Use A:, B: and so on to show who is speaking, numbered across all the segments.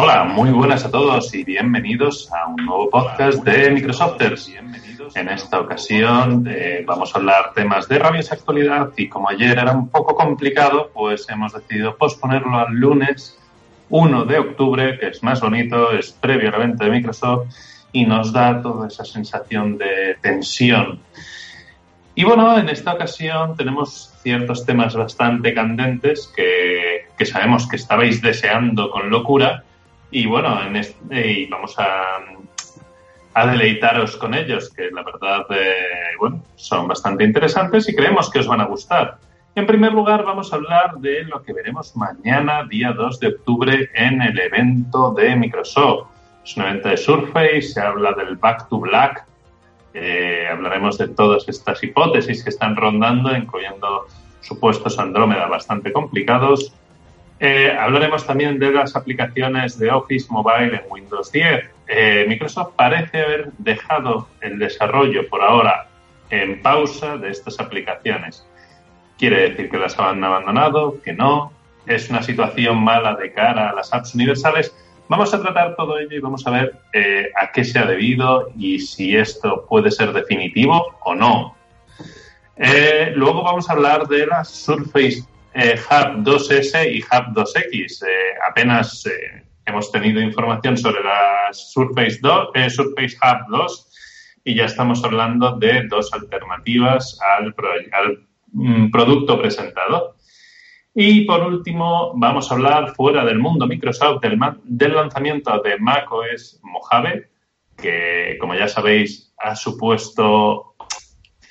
A: Hola, muy buenas a todos y bienvenidos a un nuevo podcast de Microsofters. En esta ocasión eh, vamos a hablar temas de rabiosa actualidad y como ayer era un poco complicado, pues hemos decidido posponerlo al lunes 1 de octubre, que es más bonito, es previo al evento de Microsoft y nos da toda esa sensación de tensión. Y bueno, en esta ocasión tenemos ciertos temas bastante candentes que, que sabemos que estabais deseando con locura y bueno, en este, y vamos a, deleitaros con ellos, que la verdad, eh, bueno, son bastante interesantes y creemos que os van a gustar. En primer lugar, vamos a hablar de lo que veremos mañana, día 2 de octubre, en el evento de Microsoft. Es un evento de Surface, se habla del Back to Black, eh, hablaremos de todas estas hipótesis que están rondando, incluyendo supuestos Andrómeda bastante complicados, eh, hablaremos también de las aplicaciones de Office Mobile en Windows 10. Eh, Microsoft parece haber dejado el desarrollo por ahora en pausa de estas aplicaciones. Quiere decir que las han abandonado, que no. Es una situación mala de cara a las apps universales. Vamos a tratar todo ello y vamos a ver eh, a qué se ha debido y si esto puede ser definitivo o no. luego vamos a hablar de las Surface eh, Hub 2S y Hub 2X. Eh, apenas eh, hemos tenido información sobre la Surface, 2, Surface Hub 2 y ya estamos hablando de dos alternativas al, mm, producto presentado. Y por último, vamos a hablar fuera del mundo Microsoft del, del lanzamiento de macOS Mojave, que como ya sabéis ha supuesto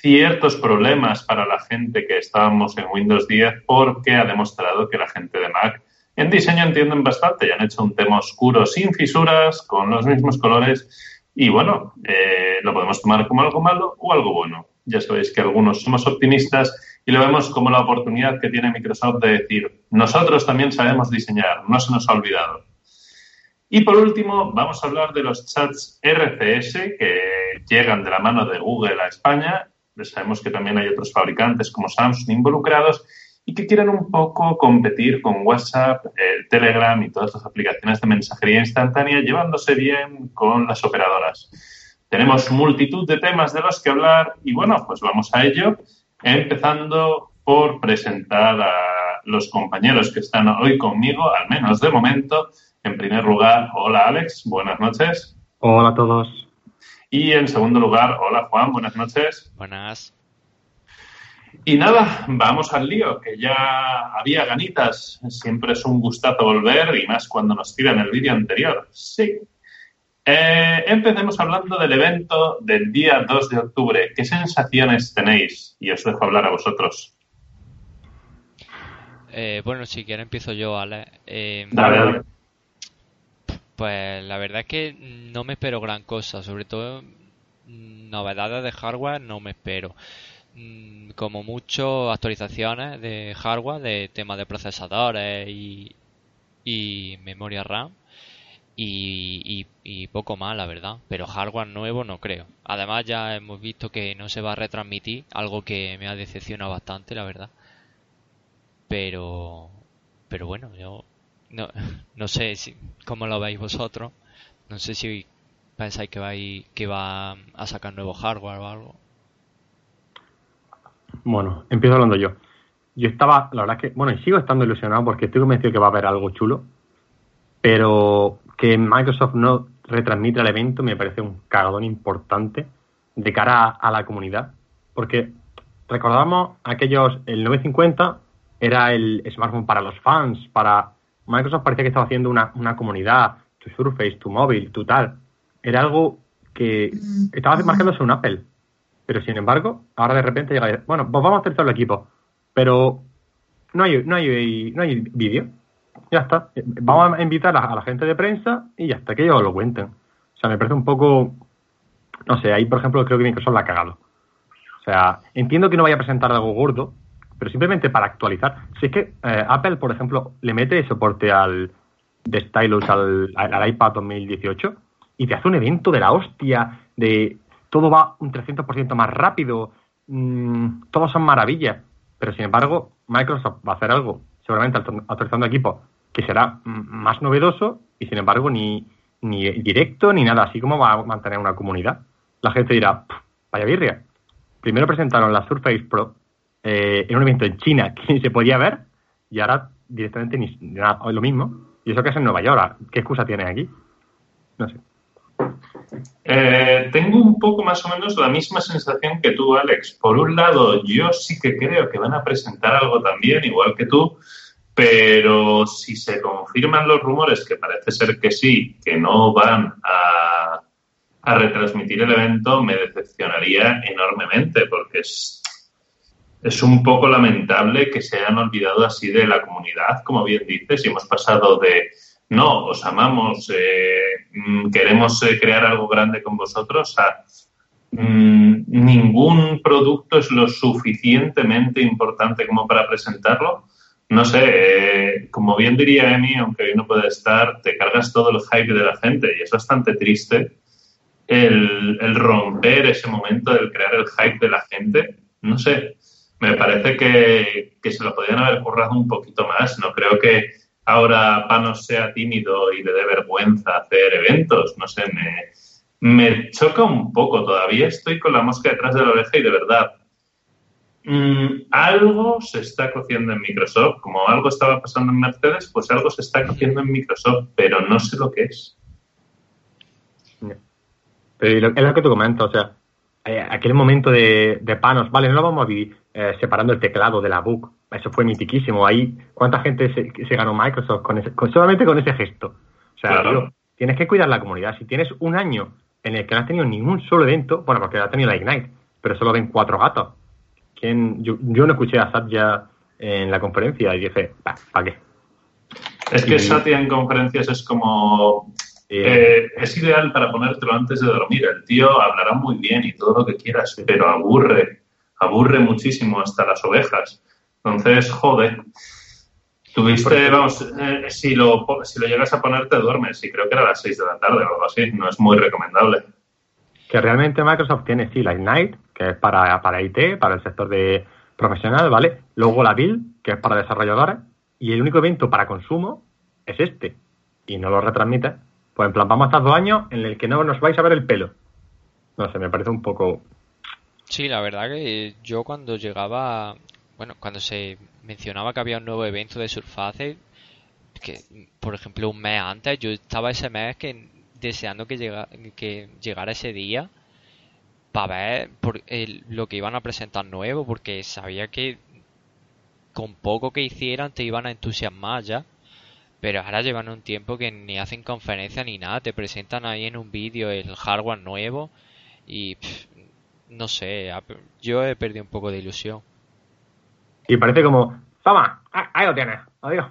A: ciertos problemas para la gente que estábamos en Windows 10 porque ha demostrado que la gente de Mac en diseño entienden bastante y han hecho un tema oscuro sin fisuras, con los mismos colores y bueno, eh, lo podemos tomar como algo malo o algo bueno. Ya sabéis que algunos somos optimistas y lo vemos como la oportunidad que tiene Microsoft de decir, nosotros también sabemos diseñar, no se nos ha olvidado. Y por último, vamos a hablar de los chats RCS que llegan de la mano de Google a España sabemos que también hay otros fabricantes como Samsung involucrados y que quieren un poco competir con WhatsApp, Telegram y todas las aplicaciones de mensajería instantánea, llevándose bien con las operadoras. Tenemos multitud de temas de los que hablar y bueno, pues vamos a ello, empezando por presentar a los compañeros que están hoy conmigo, al menos de momento. En primer lugar, hola Alex, buenas noches.
B: Hola a todos.
A: Y en segundo lugar, hola Juan, buenas noches.
C: Buenas.
A: Y nada, vamos al lío, que ya había ganitas. Siempre es un gustazo volver y más cuando nos tiran el vídeo anterior. Sí. Eh, empecemos hablando del evento del día 2 de octubre. ¿Qué sensaciones tenéis? Y os dejo hablar a vosotros.
C: Eh, bueno, si quieres empiezo yo, Ale. Eh,
A: dale.
C: Pues la verdad es que no me espero gran cosa, sobre todo novedades de hardware no me espero. Mm, como mucho actualizaciones de hardware, de temas de procesadores y, memoria RAM. Y, poco más, la verdad. Pero hardware nuevo no creo. Además ya hemos visto que no se va a retransmitir, algo que me ha decepcionado bastante, la verdad. Pero, pero bueno, yo no, no sé si, cómo lo veis vosotros. No sé si pensáis que, va que va a sacar nuevo hardware o algo.
B: Bueno, empiezo hablando yo. Yo estaba, la verdad es que, bueno, y sigo estando ilusionado porque estoy convencido que va a haber algo chulo, pero que Microsoft no retransmita el evento me parece un cagadón importante de cara a, la comunidad, porque recordamos aquellos, el 950 era el smartphone para los fans, para Microsoft parecía que estaba haciendo una, una comunidad, tu Surface, tu móvil, tu tal. Era algo que estaba marcándose un Apple. Pero sin embargo, ahora de repente llega, bueno, pues vamos a hacer todo el equipo. Pero no hay, no hay, no hay vídeo. Ya está. Vamos a invitar a, la gente de prensa y ya está, que ellos lo cuenten. O sea, me parece un poco, no sé, ahí por ejemplo creo que Microsoft la ha cagado. O sea, entiendo que no vaya a presentar algo gordo, pero simplemente para actualizar. Si es que eh, Apple, por ejemplo, le mete soporte al de Stylus al, iPad 2018 y te hace un evento de la hostia, de todo va un 300% más rápido, mmm, todos son maravillas. Pero sin embargo, Microsoft va a hacer algo, seguramente actualizando equipo, que será más novedoso y sin embargo ni, ni directo ni nada, así como va a mantener una comunidad. La gente dirá, vaya birria. Primero presentaron la Surface Pro eh, en un evento en China que se podía ver y ahora directamente ni nada, lo mismo. Y eso que es en Nueva York. ¿Qué excusa tiene aquí? No sé.
A: Eh, tengo un poco más o menos la misma sensación que tú, Alex. Por un lado, yo sí que creo que van a presentar algo también, igual que tú, pero si se confirman los rumores, que parece ser que sí, que no van a, retransmitir el evento, me decepcionaría enormemente, porque es, es un poco lamentable que se hayan olvidado así de la comunidad, como bien dices, y hemos pasado de no, os amamos, eh, mm, queremos eh, crear algo grande con vosotros, a mm, ningún producto es lo suficientemente importante como para presentarlo no sé, eh, como bien diría Emi, aunque hoy no puede estar, te cargas todo el hype de la gente y es bastante triste el, romper ese momento del crear el hype de la gente. No sé, me parece que, se lo podrían haber currado un poquito más. No creo que ahora Panos sea tímido y le dé vergüenza hacer eventos. No sé, me, me choca un poco. Todavía estoy con la mosca detrás de la oreja y de verdad Mm, algo se está cociendo en Microsoft. Como algo estaba pasando en Mercedes, pues algo se está cociendo en Microsoft, pero no sé lo que es.
B: Es lo que tú comentas, o sea, eh, aquel momento de, panos, vale, no lo vamos a vivir eh, separando el teclado de la book, eso fue mitiquísimo. Ahí, ¿cuánta gente se, ganó Microsoft con, solamente con ese gesto? O sea, tienes que cuidar la comunidad. Si tienes un año en el que no has tenido ningún solo evento, bueno, porque ha tenido la Ignite, pero solo ven cuatro gatos yo, no escuché a Satya en la conferencia y dije, ¿para qué?
A: Es que Satya en conferencias es como... Eh, es ideal para ponértelo antes de dormir. El tío hablará muy bien y todo lo que quieras, pero aburre, aburre muchísimo hasta las ovejas. Entonces, joder. Tuviste, vamos, eh, si, lo, si lo llegas a poner te duermes y creo que era a las 6 de la tarde o algo así. No es muy recomendable.
B: Que realmente Microsoft tiene, sí, la Ignite, que es para, para IT, para el sector de profesional, ¿vale? Luego la Build, que es para desarrolladores, y el único evento para consumo es este, y no lo retransmite. Pues en plan, vamos a estar dos años en el que no nos vais a ver el pelo. No sé, me parece un poco...
C: Sí, la verdad que yo cuando llegaba, bueno, cuando se mencionaba que había un nuevo evento de Surface, que por ejemplo un mes antes, yo estaba ese mes que deseando que, llega, que llegara ese día para ver por, lo que iban a presentar nuevo, porque sabía que con poco que hicieran te iban a entusiasmar ya. Pero ahora llevan un tiempo que ni hacen conferencia ni nada, te presentan ahí en un vídeo el hardware nuevo y no sé, yo he perdido un poco de ilusión.
B: Y parece como, toma, ahí lo tienes, adiós.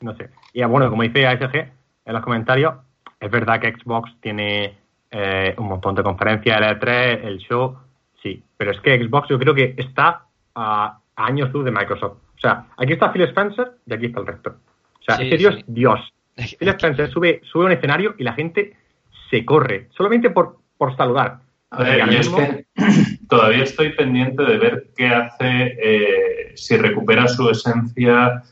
B: No sé. Y bueno, como dice ASG en los comentarios, es verdad que Xbox tiene eh, un montón de conferencias, el E3, el show, sí, pero es que Xbox yo creo que está a, años luz de Microsoft. O sea, aquí está Phil Spencer y aquí está el resto. O sea, ese Dios, Dios. Phil Spencer sube, sube a un escenario y la gente se corre, solamente por, por saludar.
A: A ver, yo es que todavía estoy pendiente de ver qué hace, eh, si recupera su esencia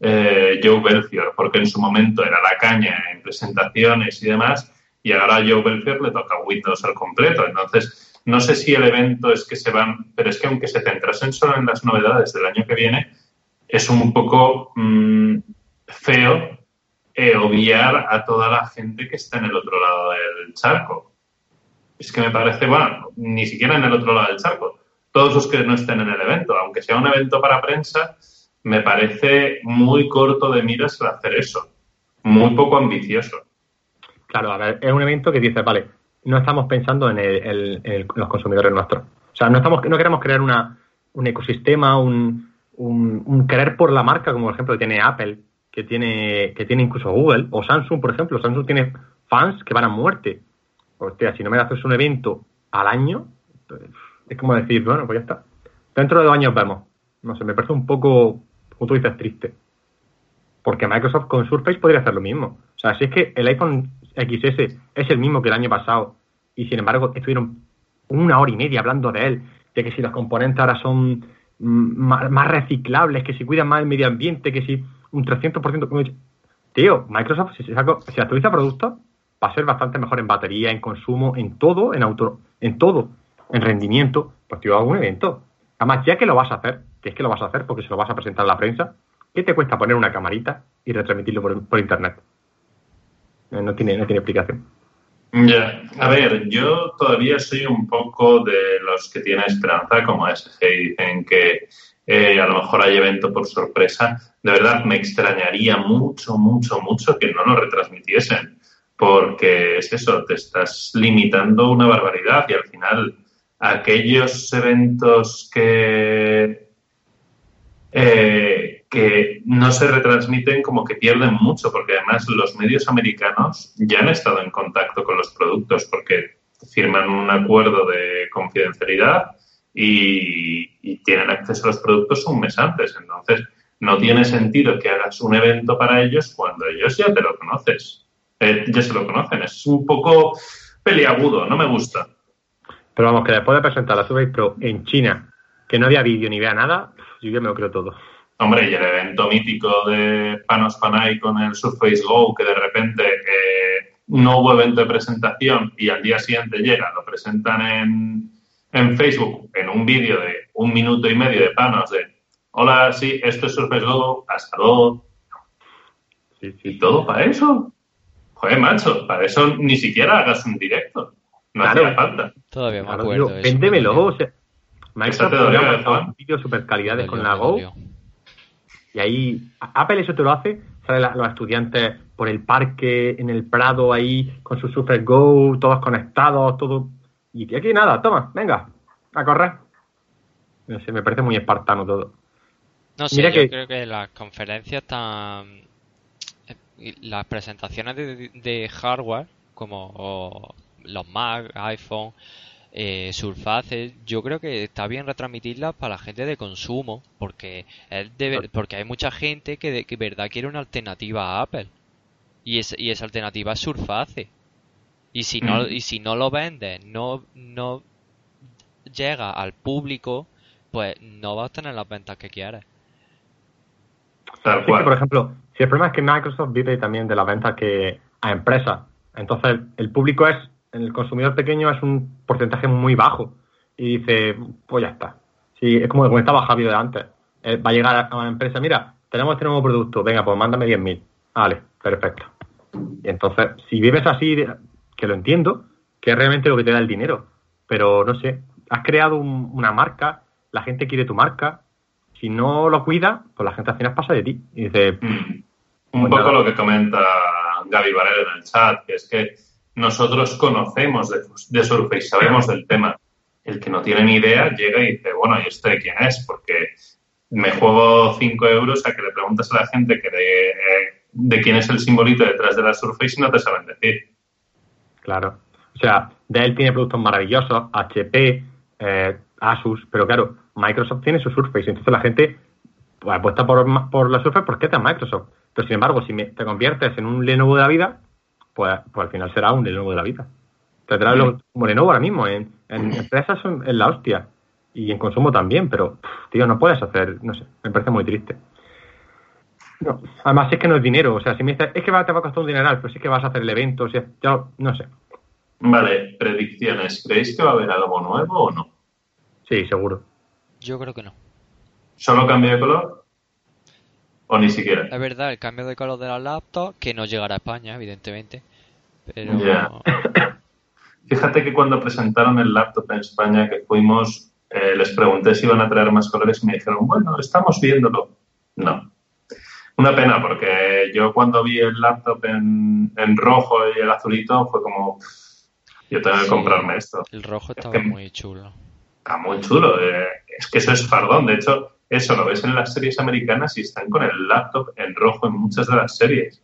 A: eh, Joe Belfior, porque en su momento era la caña en presentaciones y demás, y ahora a Joe Belfior le toca Windows al completo. Entonces, no sé si el evento es que se van, pero es que aunque se centrasen solo en las novedades del año que viene, es un poco mm, feo eh, obviar a toda la gente que está en el otro lado del charco. Es que me parece, bueno, ni siquiera en el otro lado del charco. Todos los que no estén en el evento, aunque sea un evento para prensa, me parece muy corto de miras el hacer eso. Muy poco ambicioso.
B: Claro, a ver, es un evento que dice, vale, no estamos pensando en, los consumidores nuestros. O sea, no, estamos, no queremos crear una, un ecosistema, un, un, querer por la marca, como por ejemplo tiene Apple, que tiene, que tiene incluso Google, o Samsung, por ejemplo. Samsung tiene fans que van a muerte. Hostia, si no me haces un evento al año, es como decir, bueno, pues ya está. Dentro de dos años vemos. No sé, me parece un poco, como tú dices, triste. Porque Microsoft con Surface podría hacer lo mismo. O sea, si es que el iPhone XS es el mismo que el año pasado y sin embargo estuvieron una hora y media hablando de él, de que si los componentes ahora son más, reciclables, que si cuidan más el medio ambiente, que si un 300%, tío, Microsoft, si, si actualiza productos, va a ser bastante mejor en batería, en consumo, en todo, en auto, en todo, en rendimiento. Pues tío, hago un evento. Además, ya que lo vas a hacer, que es que lo vas a hacer porque se lo vas a presentar a la prensa, ¿qué te cuesta poner una camarita y retransmitirlo por, internet? Eh, no tiene, no tiene explicación.
A: Ya, a ver, yo todavía soy un poco de los que tienen esperanza, como SG, dicen que a lo mejor hay evento por sorpresa. De verdad, me extrañaría mucho, mucho, mucho que no lo retransmitiesen, porque es eso, te estás limitando una barbaridad y al final aquellos eventos que, eh, que no se retransmiten como que pierden mucho, porque además los medios americanos ya han estado en contacto con los productos porque firman un acuerdo de confidencialidad y, tienen acceso a los productos un mes antes. Entonces, no tiene sentido que hagas un evento para ellos cuando ellos ya te lo conoces. Eh, ya se lo conocen. Es un poco peliagudo, no me gusta.
B: Pero vamos, que después de presentar la Surface Pro en China, que no había vídeo ni vea nada, yo ya me lo creo todo.
A: Hombre, y el evento mítico de Panos Panay con el Surface Go, que de repente eh, no hubo evento de presentación y al día siguiente llega, lo presentan en, en Facebook, en un vídeo de un minuto y medio de Panos, de hola, sí, esto es Surface Go, hasta luego. Sí, sí. ¿Y todo para eso? Joder, macho, para eso ni siquiera hagas un directo. No hacía falta.
C: Todavía me acuerdo. Tío,
B: véndemelo. O sea, Microsoft podría vídeos super calidades con la Go. Y ahí, Apple eso te lo hace, salen los estudiantes por el parque, en el Prado, ahí, con su Super Go, todos conectados, todo. Y aquí nada, toma, venga, a correr. No sé, me parece muy espartano todo.
C: No sé, yo creo que las conferencias están. Eh, las presentaciones de, de hardware, como los Mac, iPhone, eh, Surface, yo creo que está bien retransmitirlas para la gente de consumo, porque es porque hay mucha gente que de verdad quiere una alternativa a Apple. Y, es, y esa alternativa es Surface. Y si no, y si no lo vendes, no, no llega al público, pues no vas a tener las ventas que quieres.
B: por ejemplo, si el problema es que Microsoft vive también de las ventas que a empresas, entonces el público es el consumidor pequeño es un porcentaje muy bajo. Y dice, pues ya está. Sí, es como comentaba Javier de antes. Eh, va a llegar a una empresa, mira, tenemos este nuevo producto, venga, pues mándame 10.000. Vale, perfecto. Y entonces, si vives así, que lo entiendo, que es realmente lo que te da el dinero. Pero no sé, has creado una marca, la gente quiere tu marca. Si no lo cuida, pues la gente al final pasa de ti. Y dice,
A: mm. un pues poco lo que comenta Gaby Varela en el chat, que es que nosotros conocemos de, de Surface, sabemos del tema. El que no tiene ni idea llega y dice, bueno, ¿y este quién es? Porque me juego 5 euros a que le preguntas a la gente que de, quién es el simbolito detrás de la Surface y no te saben decir.
B: Claro. O sea, Dell tiene productos maravillosos, HP, eh, Asus, pero claro, Microsoft tiene su Surface, entonces la gente pues, apuesta por, por la Surface porque está Microsoft. Pero sin embargo, si te conviertes en un Lenovo de la vida, pues, pues, al final será un Lenovo de la vida. Tendrás los, como Lenovo ahora mismo, en, en empresas en la hostia y en consumo también, pero, tío, no puedes hacer, no sé, me parece muy triste. No, además es que no es dinero, o sea, si me dices, es que te va a costar un dineral, pero sí que vas a hacer el evento, o sea, yo no sé.
A: Vale, predicciones, ¿creéis que va a haber algo nuevo o no?
B: Sí, seguro.
C: Yo creo que no.
A: ¿Solo cambio de color? O ni siquiera.
C: Es verdad, el cambio de color de la laptop, que no llegará a España, evidentemente. Pero.
A: Fíjate que cuando presentaron el laptop en España que fuimos, eh, les pregunté si iban a traer más colores y me dijeron, bueno, estamos viéndolo. No. Una pena, porque yo cuando vi el laptop en, rojo y el azulito fue como, yo tengo que comprarme esto.
C: El rojo estaba muy chulo.
A: Está muy chulo. Eh, es que eso es fardón. De hecho, eso lo ves en las series americanas y están con el laptop en rojo en muchas de las series.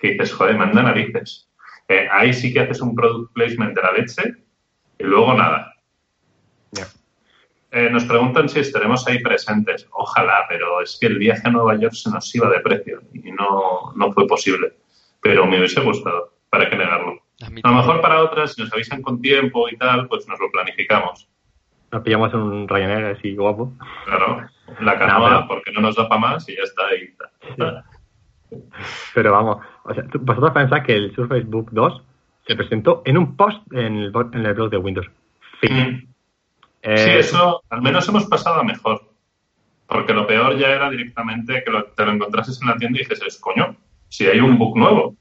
A: Que dices, joder, manda narices. Eh, ahí sí que haces un product placement de la leche y luego nada. Eh, nos preguntan si estaremos ahí presentes. Ojalá, pero es que el viaje a Nueva York se nos iba de precio y no, no fue posible. Pero me hubiese gustado, ¿para qué negarlo? A, lo mejor para otras, si nos avisan con tiempo y tal, pues nos lo planificamos.
B: Nos pillamos en un Ryanair así guapo.
A: Claro la canoa porque no nos da para más y ya está ahí. Pero
B: Pero vamos, o sea, vosotros pensáis que el Surface Book 2 se presentó en un post en el, en el blog de Windows. Fin.
A: Mm. Eh, sí, eso al menos hemos pasado a mejor. Porque lo peor ya era directamente que te lo encontrases en la tienda y dices, coño, si hay un book nuevo.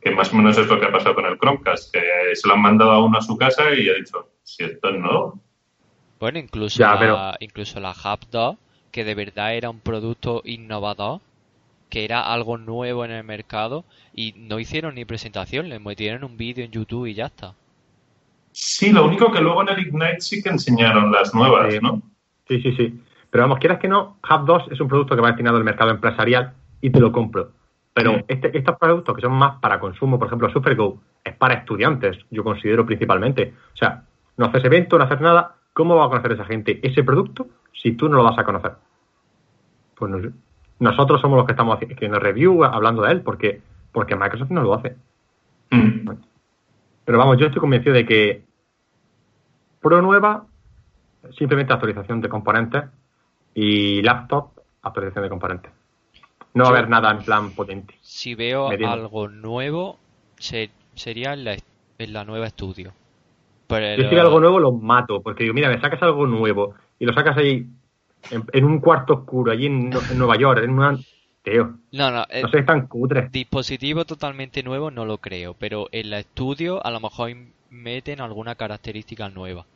A: Que más o menos es lo que ha pasado con el Chromecast, que se lo han mandado a uno a su casa y ha dicho, si esto es nuevo.
C: Bueno, incluso, la, incluso la Hub 2, que de verdad era un producto innovador, que era algo nuevo en el mercado, y no hicieron ni presentación, le metieron un vídeo en YouTube y ya está.
A: Sí, lo único que luego en el Ignite sí que enseñaron las nuevas, ¿no?
B: Sí, sí, sí. Pero vamos, quieras que no, Hub 2 es un producto que va destinado al mercado empresarial y te lo compro. Pero este, estos productos que son más para consumo, por ejemplo, SuperGo, es para estudiantes, yo considero principalmente. O sea, no haces evento, no haces nada, ¿cómo va a conocer esa gente ese producto si tú no lo vas a conocer? Pues no sé. Nosotros somos los que estamos haciendo review, hablando de él, porque, porque Microsoft no lo hace. Mm. Pero vamos, yo estoy convencido de que Pro nueva, simplemente actualización de componentes y laptop, actualización de componentes. No va a haber nada en plan potente.
C: Si veo algo nuevo, sería en la, nueva estudio.
B: Pero... Yo si algo nuevo lo mato, porque digo, mira, me sacas algo nuevo y lo sacas ahí en, un cuarto oscuro, allí en, Nueva York, en una... Tío,
C: no, no,
B: no sé, tan cutre.
C: Dispositivo totalmente nuevo no lo creo, pero en la estudio a lo mejor meten alguna característica nueva.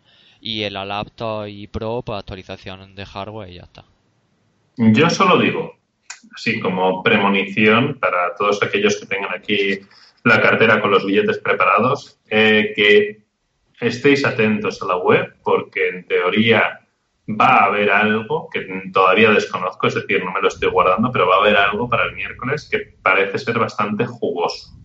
C: Y en la laptop y Pro, pues actualización de hardware y ya está.
A: Yo solo digo, así como premonición para todos aquellos que tengan aquí la cartera con los billetes preparados, eh, que estéis atentos a la web porque en teoría va a haber algo que todavía desconozco, es decir, no me lo estoy guardando, pero va a haber algo para el miércoles que parece ser bastante jugoso.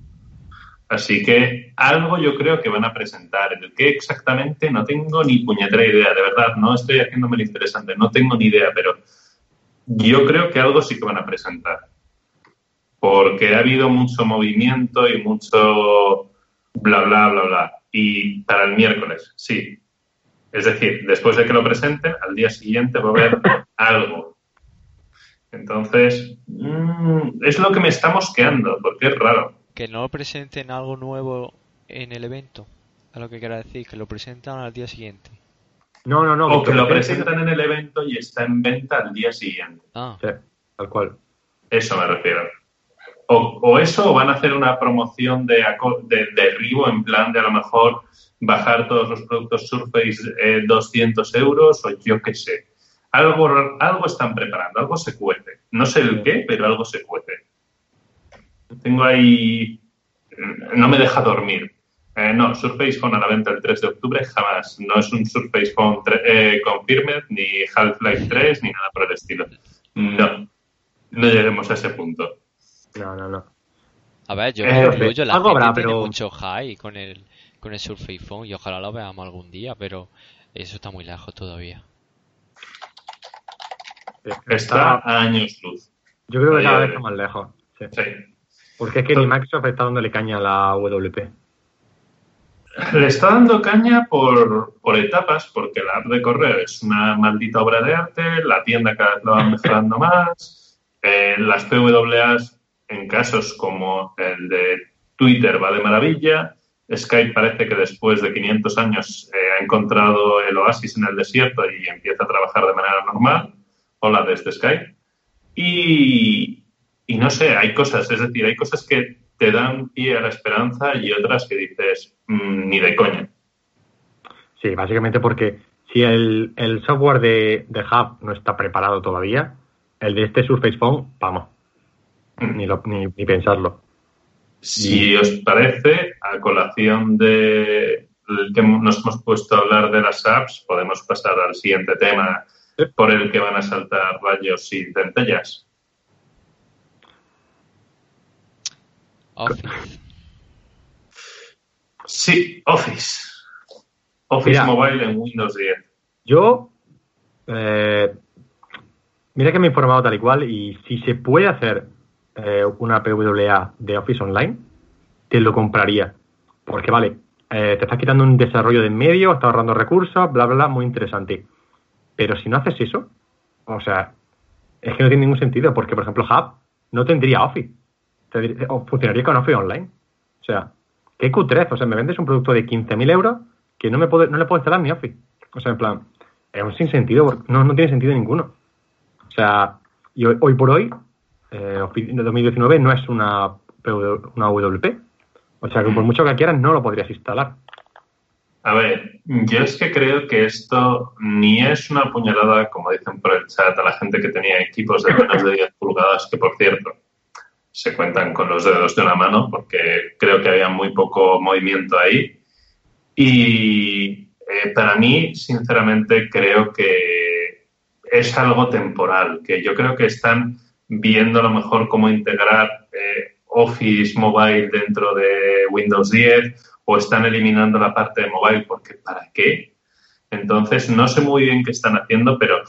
A: Así que algo yo creo que van a presentar. El qué exactamente no tengo ni puñetera idea, de verdad, no estoy haciéndome lo interesante, no tengo ni idea, pero yo creo que algo sí que van a presentar. Porque ha habido mucho movimiento y mucho bla, bla, bla, bla. Y para el miércoles, sí. Es decir, después de que lo presenten, al día siguiente va a haber algo. Entonces, mm, es lo que me está mosqueando, porque es raro.
C: Que no presenten algo nuevo en el evento, a lo que quiera decir, que lo presentan al día siguiente.
B: No, no, no.
A: O que lo presentan en el evento y está en venta al día siguiente.
B: Ah. Sí, tal cual.
A: Eso me refiero. O, eso, o van a hacer una promoción de, de derribo en plan de a lo mejor bajar todos los productos Surface 200 eh, euros o yo qué sé. Algo, algo están preparando, algo se cuece. No sé el qué, pero algo se cuece. Tengo ahí... No me deja dormir. Eh, no, Surface Phone a la venta el 3 de octubre jamás. No es un Surface Phone eh, Confirmed, ni Half-Life 3, ni nada por el estilo. No, no lleguemos a ese punto.
B: No, no, no.
C: A ver, yo eh, incluyo, la gente tiene mucho high con el, con el Surface Phone y ojalá lo veamos algún día, pero eso está muy lejos todavía.
A: Está a años luz.
B: Yo creo que cada vez está más lejos. Sí. Porque es que ni Microsoft está dándole caña a la WP.
A: Le está dando caña por, por, etapas, porque la app de correo es una maldita obra de arte, la tienda cada vez lo va mejorando más, eh, las PWAs en casos como el de Twitter va de maravilla, Skype parece que después de 500 años eh, ha encontrado el oasis en el desierto y empieza a trabajar de manera normal. Hola desde Skype. Y, y no sé, hay cosas, es decir, hay cosas que te dan pie a la esperanza y otras que dices, mm, ni de coña.
B: Sí, básicamente porque si el, software de, Hub no está preparado todavía, el de este Surface Phone, vamos, mm. ni, ni, ni pensarlo.
A: Si os parece, a colación de que nos hemos puesto a hablar de las apps, podemos pasar al siguiente tema por el que van a saltar rayos y centellas.
C: Office.
A: Sí, Office. Office Mobile en Windows 10.
B: Yo, eh, mira que me he informado tal y cual y si se puede hacer eh, una PWA de Office Online, te lo compraría. Porque vale, eh, te estás quitando un desarrollo de medio, estás ahorrando recursos, bla, bla, bla, muy interesante. Pero si no haces eso, o sea, es que no tiene ningún sentido, porque por ejemplo Hub no tendría Office. funcionaría con Office Online. O sea, ¿qué Q3? O sea, me vendes un producto de 15.000 euros que no me puedo, no le puedo instalar ni Office. O sea, en plan, es un sinsentido, no, no tiene sentido ninguno. O sea, y hoy, por hoy, eh, Office 2019 no es una, una WP. O sea, que por mucho que quieras, no lo podrías instalar.
A: A ver, yo es que creo que esto ni es una puñalada, como dicen por el chat, a la gente que tenía equipos de menos de 10 pulgadas, que por cierto, se cuentan con los dedos de una mano, porque creo que había muy poco movimiento ahí. Y eh, para mí, sinceramente, creo que es algo temporal, que yo creo que están viendo a lo mejor cómo integrar eh, Office Mobile dentro de Windows 10 o están eliminando la parte de mobile porque ¿para qué? Entonces, no sé muy bien qué están haciendo, pero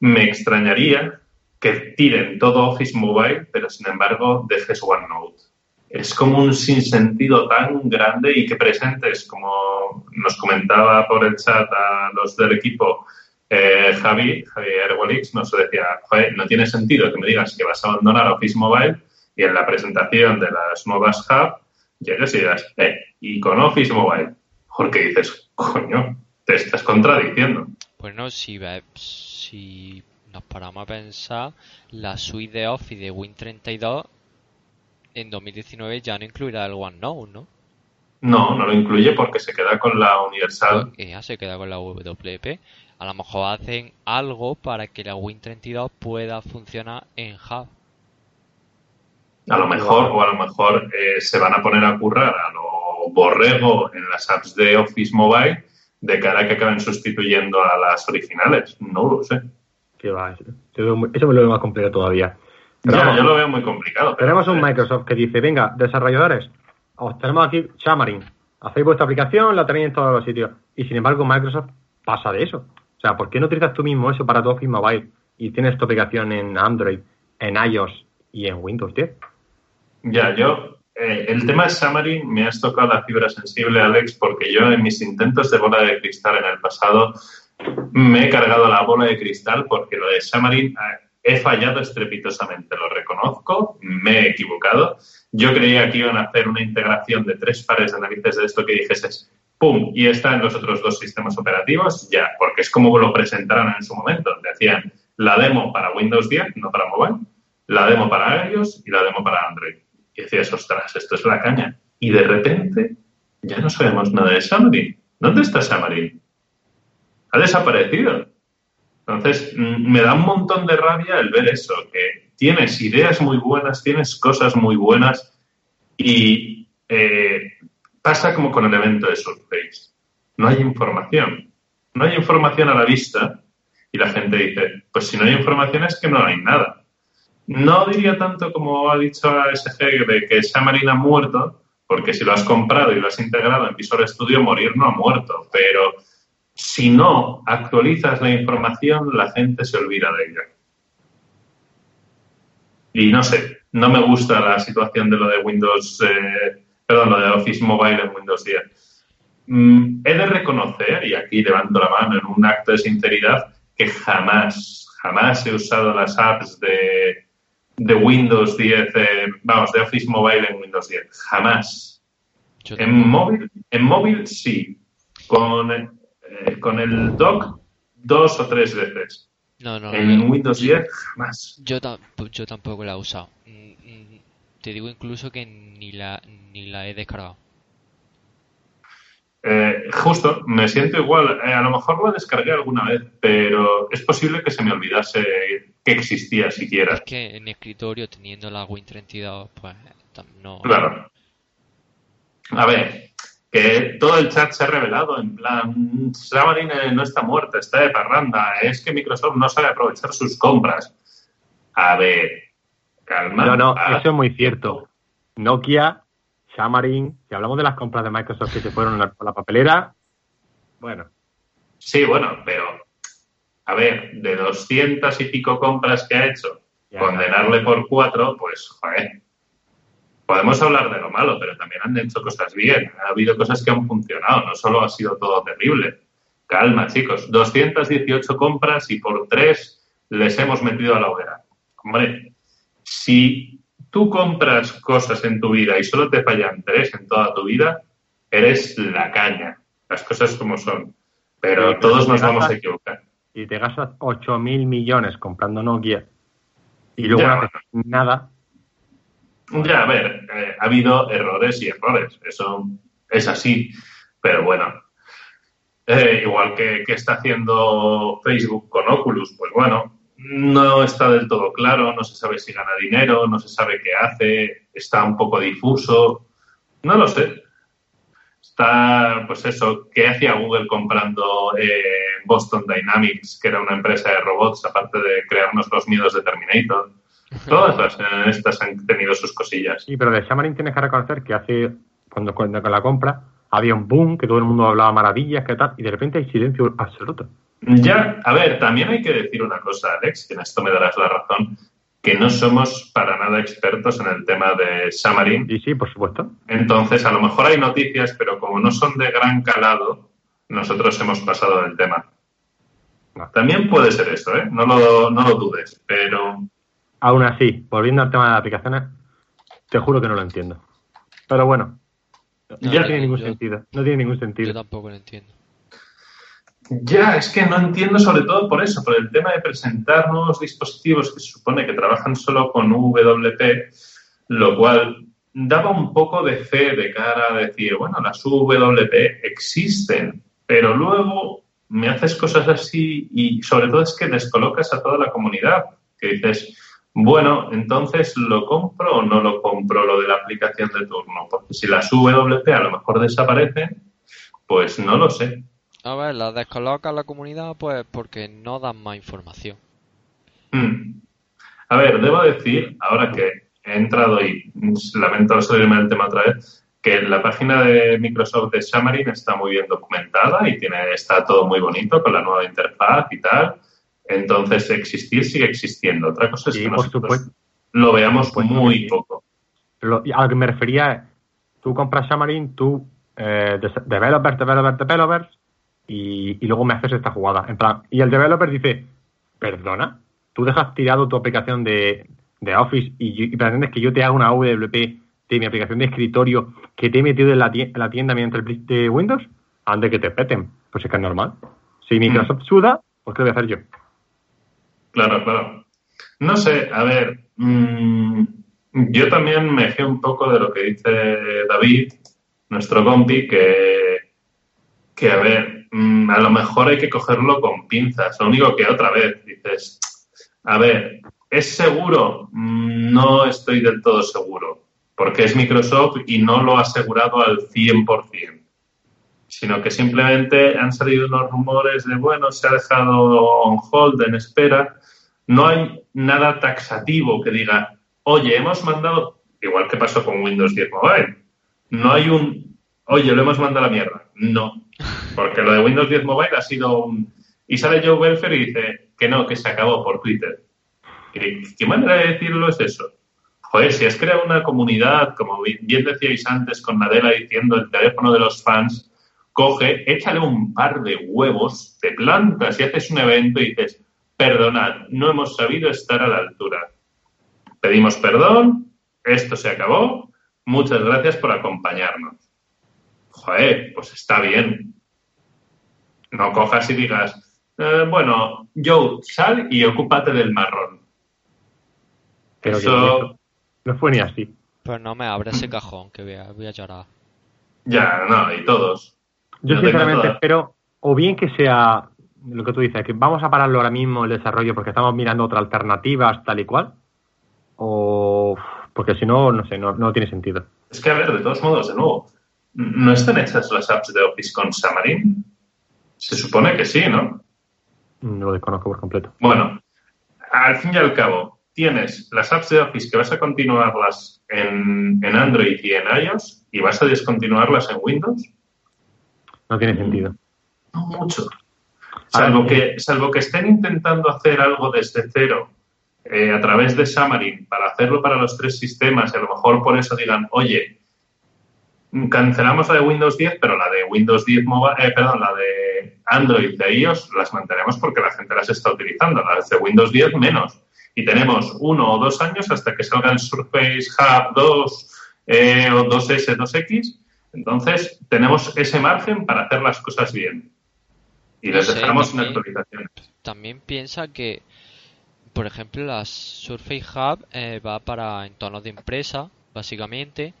A: me extrañaría que tiren todo Office Mobile, pero sin embargo dejes OneNote. Es como un sinsentido tan grande y que presentes, como nos comentaba por el chat a los del equipo, eh, Javi, Javier Walix, nos decía, no tiene sentido que me digas que vas a abandonar Office Mobile y en la presentación de las nuevas Hub llegues y digas, eh, y con Office Mobile. Porque dices, coño, te estás contradiciendo.
C: Pues no, si, si nos paramos a pensar, la suite de Office de Win32 en 2019 ya no incluirá el OneNote, ¿no?
A: No, no lo incluye porque se queda con la Universal.
C: Pues, ya se queda con la WP. A lo mejor hacen algo para que la Win32 pueda funcionar en Hub.
A: A lo mejor, o a lo mejor eh, se van a poner a currar a lo borrego en las apps de Office Mobile de cara a que acaben sustituyendo a las originales. No lo sé.
B: Qué va, eso me lo veo más complicado todavía.
A: ya, yo lo veo muy complicado.
B: Tenemos un Microsoft que dice, venga, desarrolladores, os tenemos aquí Xamarin, hacéis vuestra aplicación, la tenéis en todos los sitios. Y sin embargo, Microsoft pasa de eso. O sea, ¿por qué no utilizas tú mismo eso para tu Office Mobile y tienes tu aplicación en Android, en iOS y en Windows 10?
A: Ya, yo, eh, el tema de Xamarin me has tocado la fibra sensible, Alex, porque yo en mis intentos de bola de cristal en el pasado me he cargado la bola de cristal porque lo de Xamarin eh, he fallado estrepitosamente, lo reconozco, me he equivocado. Yo creía que iban a hacer una integración de tres pares de narices de esto que dijeses, ¡pum! Y está en los otros dos sistemas operativos, ya, porque es como lo presentaron en su momento. Decían la demo para Windows 10, no para mobile, la demo para iOS y la demo para Android. Y decías, ostras, esto es la caña. Y de repente ya no sabemos nada de Xamarin. ¿Dónde está Xamarin? Ha desaparecido. Entonces, mm, me da un montón de rabia el ver eso, que tienes ideas muy buenas, tienes cosas muy buenas y eh, pasa como con el evento de Surface. No hay información. No hay información a la vista y la gente dice, pues si no hay información es que no hay nada. No diría tanto como ha dicho ASG de que Xamarin ha muerto, porque si lo has comprado y lo has integrado en Visual Studio, morir no ha muerto, pero si no actualizas la información, la gente se olvida de ella. Y no sé, no me gusta la situación de lo de Windows, eh, perdón, lo de Office Mobile en Windows 10. Mm, he de reconocer, y aquí levanto la mano en un acto de sinceridad, que jamás, jamás he usado las apps de, de Windows 10, eh, vamos, de Office Mobile en Windows 10. Jamás. En móvil, en móvil sí. Con, eh, con el dock dos o tres veces.
C: No, no,
A: en Windows 10 jamás.
C: Yo, yo tampoco la he usado. Mm, mm, te digo incluso que ni la, ni la he descargado.
A: Eh, justo, me siento igual. a lo mejor lo descargué alguna vez, pero es posible que se me olvidase que existía siquiera.
C: Es que en escritorio, teniendo la Win32, pues no.
A: Claro. A ver, que todo el chat se ha revelado en plan, Xamarin no está muerta, está de parranda, es que Microsoft no sabe aprovechar sus compras. A ver, calma.
B: No, no, eso es muy cierto. Nokia, Xamarin, si hablamos de las compras de Microsoft que se fueron a la papelera, bueno.
A: Sí, bueno, pero a ver, de 200 y pico compras que ha hecho, condenarle por cuatro, pues, joder, podemos hablar de lo malo, pero también han hecho cosas bien. Ha habido cosas que han funcionado, no solo ha sido todo terrible. Calma, chicos. 218 compras y por tres les hemos metido a la hoguera. Hombre, si tú compras cosas en tu vida y solo te fallan tres en toda tu vida, eres la caña. Las cosas como son. Pero todos nos vamos a equivocar.
B: Y te gastas 8.000 millones comprando Nokia y luego no haces nada.
A: Ya, a ver, eh, ha habido errores y errores. Eso es así. Pero bueno, eh, igual que, que, está haciendo Facebook con Oculus, pues bueno, no está del todo claro, no se sabe si gana dinero, no se sabe qué hace, está un poco difuso, no lo sé. Está, pues eso, ¿qué hacía Google comprando eh, Boston Dynamics, que era una empresa de robots, aparte de crearnos los miedos de Terminator? Todas las eh, estas han tenido sus cosillas.
B: Sí, pero de Xamarin tienes que reconocer que hace, cuando, cuando la compra, había un boom, que todo el mundo hablaba maravillas, que tal, y de repente hay silencio absoluto.
A: Ya, a ver, también hay que decir una cosa, Alex, que en esto me darás la razón, que no somos para nada expertos en el tema de Xamarin.
B: Y sí, por supuesto.
A: Entonces, a lo mejor hay noticias, pero como no son de gran calado, nosotros hemos pasado del tema. También puede ser esto, ¿eh? No lo, no lo dudes, pero...
B: Aún así, volviendo al tema de las aplicaciones, te juro que no lo entiendo. Pero bueno, ya no tiene ningún sentido. No tiene ningún sentido.
C: Yo tampoco lo entiendo.
A: Ya, es que no entiendo sobre todo por eso, por el tema de presentar nuevos dispositivos que se supone que trabajan solo con WP, lo cual daba un poco de fe de cara a decir, bueno, las WP existen, pero luego me haces cosas así y sobre todo es que descolocas a toda la comunidad, que dices, bueno, entonces lo compro o no lo compro lo de la aplicación de turno, porque si las WP a lo mejor desaparecen, pues no lo sé.
C: A ver, la descoloca la comunidad pues porque no dan más información.
A: Hmm. A ver, debo decir, ahora que he entrado y lamento salirme del tema otra vez, que la página de Microsoft de Xamarin está muy bien documentada y tiene está todo muy bonito con la nueva interfaz y tal. Entonces, existir sigue existiendo. Otra cosa es que nosotros lo veamos muy poco.
B: Lo, a lo que me refería es, tú compras Xamarin, tú, eh, developers, developers, developers, y, luego me haces esta jugada. En plan, y el developer dice, perdona, tú dejas tirado tu aplicación de, Office y, pretendes que yo te haga una WP de mi aplicación de escritorio que te he metido en la tienda, la tienda mediante el de Windows, antes que te peten. Pues es que es normal. Si Microsoft mm. suda, pues ¿qué voy a hacer yo?
A: Claro, claro. No sé, a ver, mm, yo también me dejé un poco de lo que dice David, nuestro compi, que, que a ver, Mm, a lo mejor hay que cogerlo con pinzas. Lo único que otra vez dices, a ver, ¿es seguro? Mm, no estoy del todo seguro, porque es Microsoft y no lo ha asegurado al 100%, sino que simplemente han salido unos rumores de, bueno, se ha dejado on hold, en espera. No hay nada taxativo que diga, oye, hemos mandado, igual que pasó con Windows 10 Mobile, no hay un, oye, lo hemos mandado a la mierda. No, porque lo de Windows 10 Mobile ha sido un... Y sale Joe Welfare y dice que no, que se acabó por Twitter. ¿Qué, manera de decirlo es eso? Joder, si has creado una comunidad, como bien decíais antes con Nadella diciendo el teléfono de los fans, coge, échale un par de huevos, te plantas y haces un evento y dices, perdonad, no hemos sabido estar a la altura. Pedimos perdón, esto se acabó, muchas gracias por acompañarnos. Joder, pues está bien, no cojas y digas, eh, bueno, Joe, sal y ocúpate del marrón.
B: Pero Eso... no fue ni así.
C: Pues no me abre ese cajón, que voy a, voy a llorar.
A: Ya, no, y todos.
B: Yo sinceramente espero, o bien que sea lo que tú dices, que vamos a pararlo ahora mismo el desarrollo porque estamos mirando otras alternativas tal y cual, o porque si no, no sé, no, no tiene sentido.
A: Es que, a ver, de todos modos, de nuevo, ¿no están hechas las apps de Office con Xamarin? Se supone que sí, ¿no?
B: No lo desconozco por completo.
A: Bueno, al fin y al cabo, tienes las apps de Office que vas a continuarlas en, Android y en iOS y vas a descontinuarlas en Windows.
B: No tiene sentido.
A: No mucho. Salvo que, salvo que estén intentando hacer algo desde cero eh, a través de Xamarin para hacerlo para los tres sistemas y a lo mejor por eso digan, oye, cancelamos la de Windows 10, pero la de Windows 10 Mobile, eh, perdón, la de Android de iOS las mantenemos porque la gente las está utilizando, las de Windows 10 menos. y tenemos uno o dos años hasta que salga el Surface Hub 2 eh, o 2S, 2X. Entonces, tenemos ese margen para hacer las cosas bien. Y les dejamos en actualizaciones.
C: También piensa que, por ejemplo, la Surface Hub eh, va para entornos de empresa, básicamente,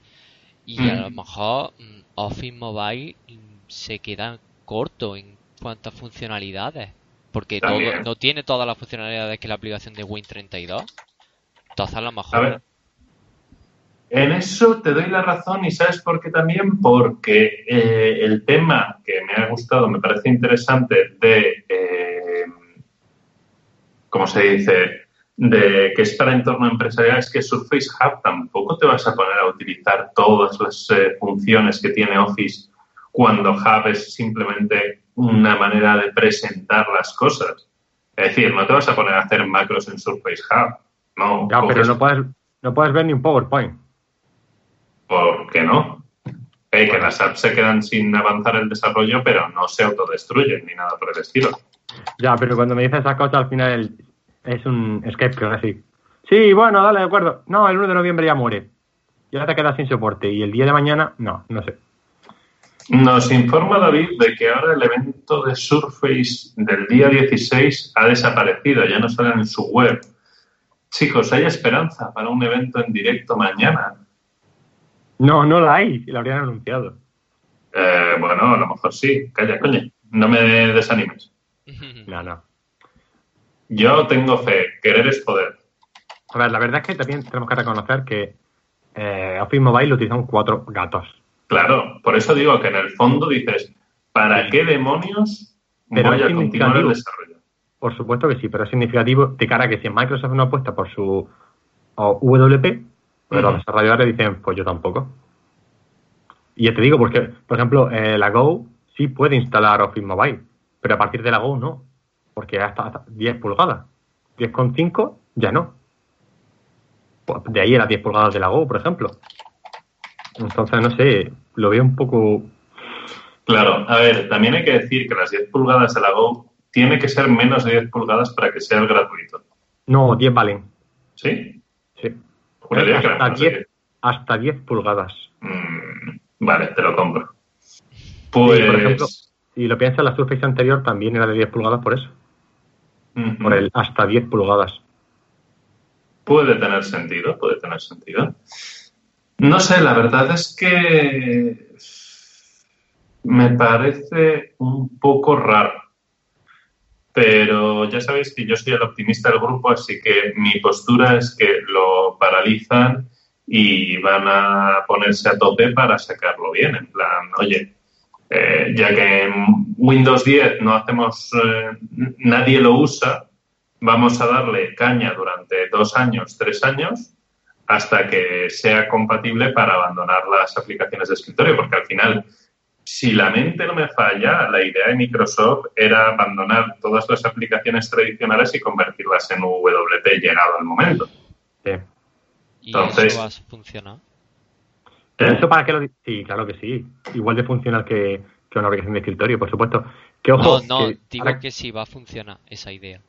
C: y a lo mejor mm, Office Mobile mm, se queda corto en cuanto a funcionalidades. Porque todo, no tiene todas las funcionalidades que la aplicación de Win32. Entonces a lo mejor...
A: en eso te doy la razón y sabes por qué también, porque eh, el tema que me ha gustado, me parece interesante de, eh, ¿cómo se dice? De que es para entorno empresarial, es que Surface Hub tampoco te vas a poner a utilizar todas las eh, funciones que tiene Office cuando Hub es simplemente una manera de presentar las cosas. Es decir, no te vas a poner a hacer macros en Surface Hub. No,
B: ya, pero no puedes, no puedes ver ni un PowerPoint.
A: ¿Por qué no? que las apps se quedan sin avanzar el desarrollo, pero no se autodestruyen ni nada por el estilo.
B: Ya, pero cuando me dices esa cosa, al final es un escape así. Sí, bueno, dale, de acuerdo. No, el 1 de noviembre ya muere. Ya te quedas sin soporte. Y el día de mañana, no, no sé.
A: Nos informa David de que ahora el evento de Surface del día 16 ha desaparecido, ya no sale en su web. Chicos, ¿hay esperanza para un evento en directo mañana?
B: No, no la hay, lo habrían anunciado.
A: Eh, bueno, a lo mejor sí. Calla, coño, no me desanimes.
B: No, no.
A: Yo tengo fe, querer es poder.
B: A ver, la verdad es que también tenemos que reconocer que eh, Office Mobile lo utilizan cuatro gatos.
A: Claro, por eso digo que en el fondo dices, ¿para qué demonios pero voy a continuar el desarrollo?
B: Por supuesto que sí, pero es significativo de cara a que si Microsoft no apuesta por su WP, pues los desarrolladores dicen, pues yo tampoco. Y ya te digo, porque, por ejemplo, eh, la Go sí puede instalar Office Mobile, pero a partir de la Go no, porque hasta, hasta 10 pulgadas. 10,5 ya no. Pues de ahí a las 10 pulgadas de la Go, por ejemplo. Entonces, no sé, lo veo un poco...
A: Claro, a ver, también hay que decir que las 10 pulgadas de la Go tiene que ser menos de 10 pulgadas para que sea el gratuito.
B: No, 10 valen.
A: ¿Sí?
B: Sí. hasta, 10, hasta 10 pulgadas.
A: Mm, vale, te lo compro. Pues...
B: por ejemplo, si lo piensas, la Surface anterior también era de 10 pulgadas por eso. Por el hasta 10 pulgadas.
A: Puede tener sentido, puede tener sentido. No sé, la verdad es que me parece un poco raro. Pero ya sabéis que yo soy el optimista del grupo, así que mi postura es que lo paralizan y van a ponerse a tope para sacarlo bien. En plan, oye, eh, ya que en Windows 10 no hacemos, eh, nadie lo usa, vamos a darle caña durante dos años, tres años hasta que sea compatible para abandonar las aplicaciones de escritorio, porque al final, si la mente no me falla, la idea de Microsoft era abandonar todas las aplicaciones tradicionales y convertirlas en WP llegado el momento.
C: Sí. ¿Y Entonces, eso funciona?
B: ¿Eso para qué lo Sí, claro que sí. Igual de funcional que, una aplicación de escritorio, por supuesto. Que, ojo,
C: no, no, digo que sí va a funcionar esa idea.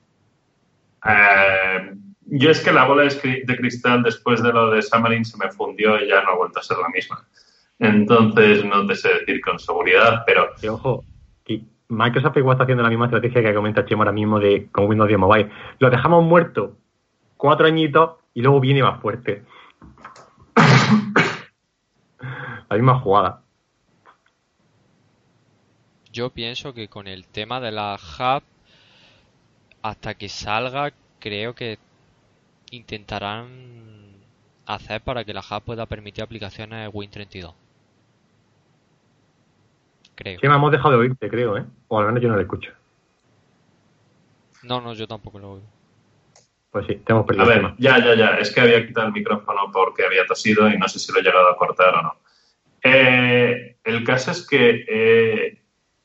A: Eh, yo es que la bola de cristal después de lo de Samarin se me fundió y ya no ha vuelto a ser la misma. Entonces no te sé decir con seguridad, pero...
B: Y ojo, Microsoft igual está haciendo la misma estrategia que comenta Chemo ahora mismo de con Windows 10 Mobile. Lo dejamos muerto cuatro añitos y luego viene más fuerte. la misma jugada.
C: Yo pienso que con el tema de la hub, hasta que salga, creo que intentarán hacer para que la hub pueda permitir aplicaciones Win32. Creo.
B: Que me hemos dejado de oírte, creo, ¿eh? O al menos yo no lo escucho.
C: No, no, yo tampoco lo oigo.
B: Pues sí, tenemos perdido.
A: A ver, ya, ya, ya. Es que había quitado el micrófono porque había tosido y no sé si lo he llegado a cortar o no. Eh, el caso es que eh,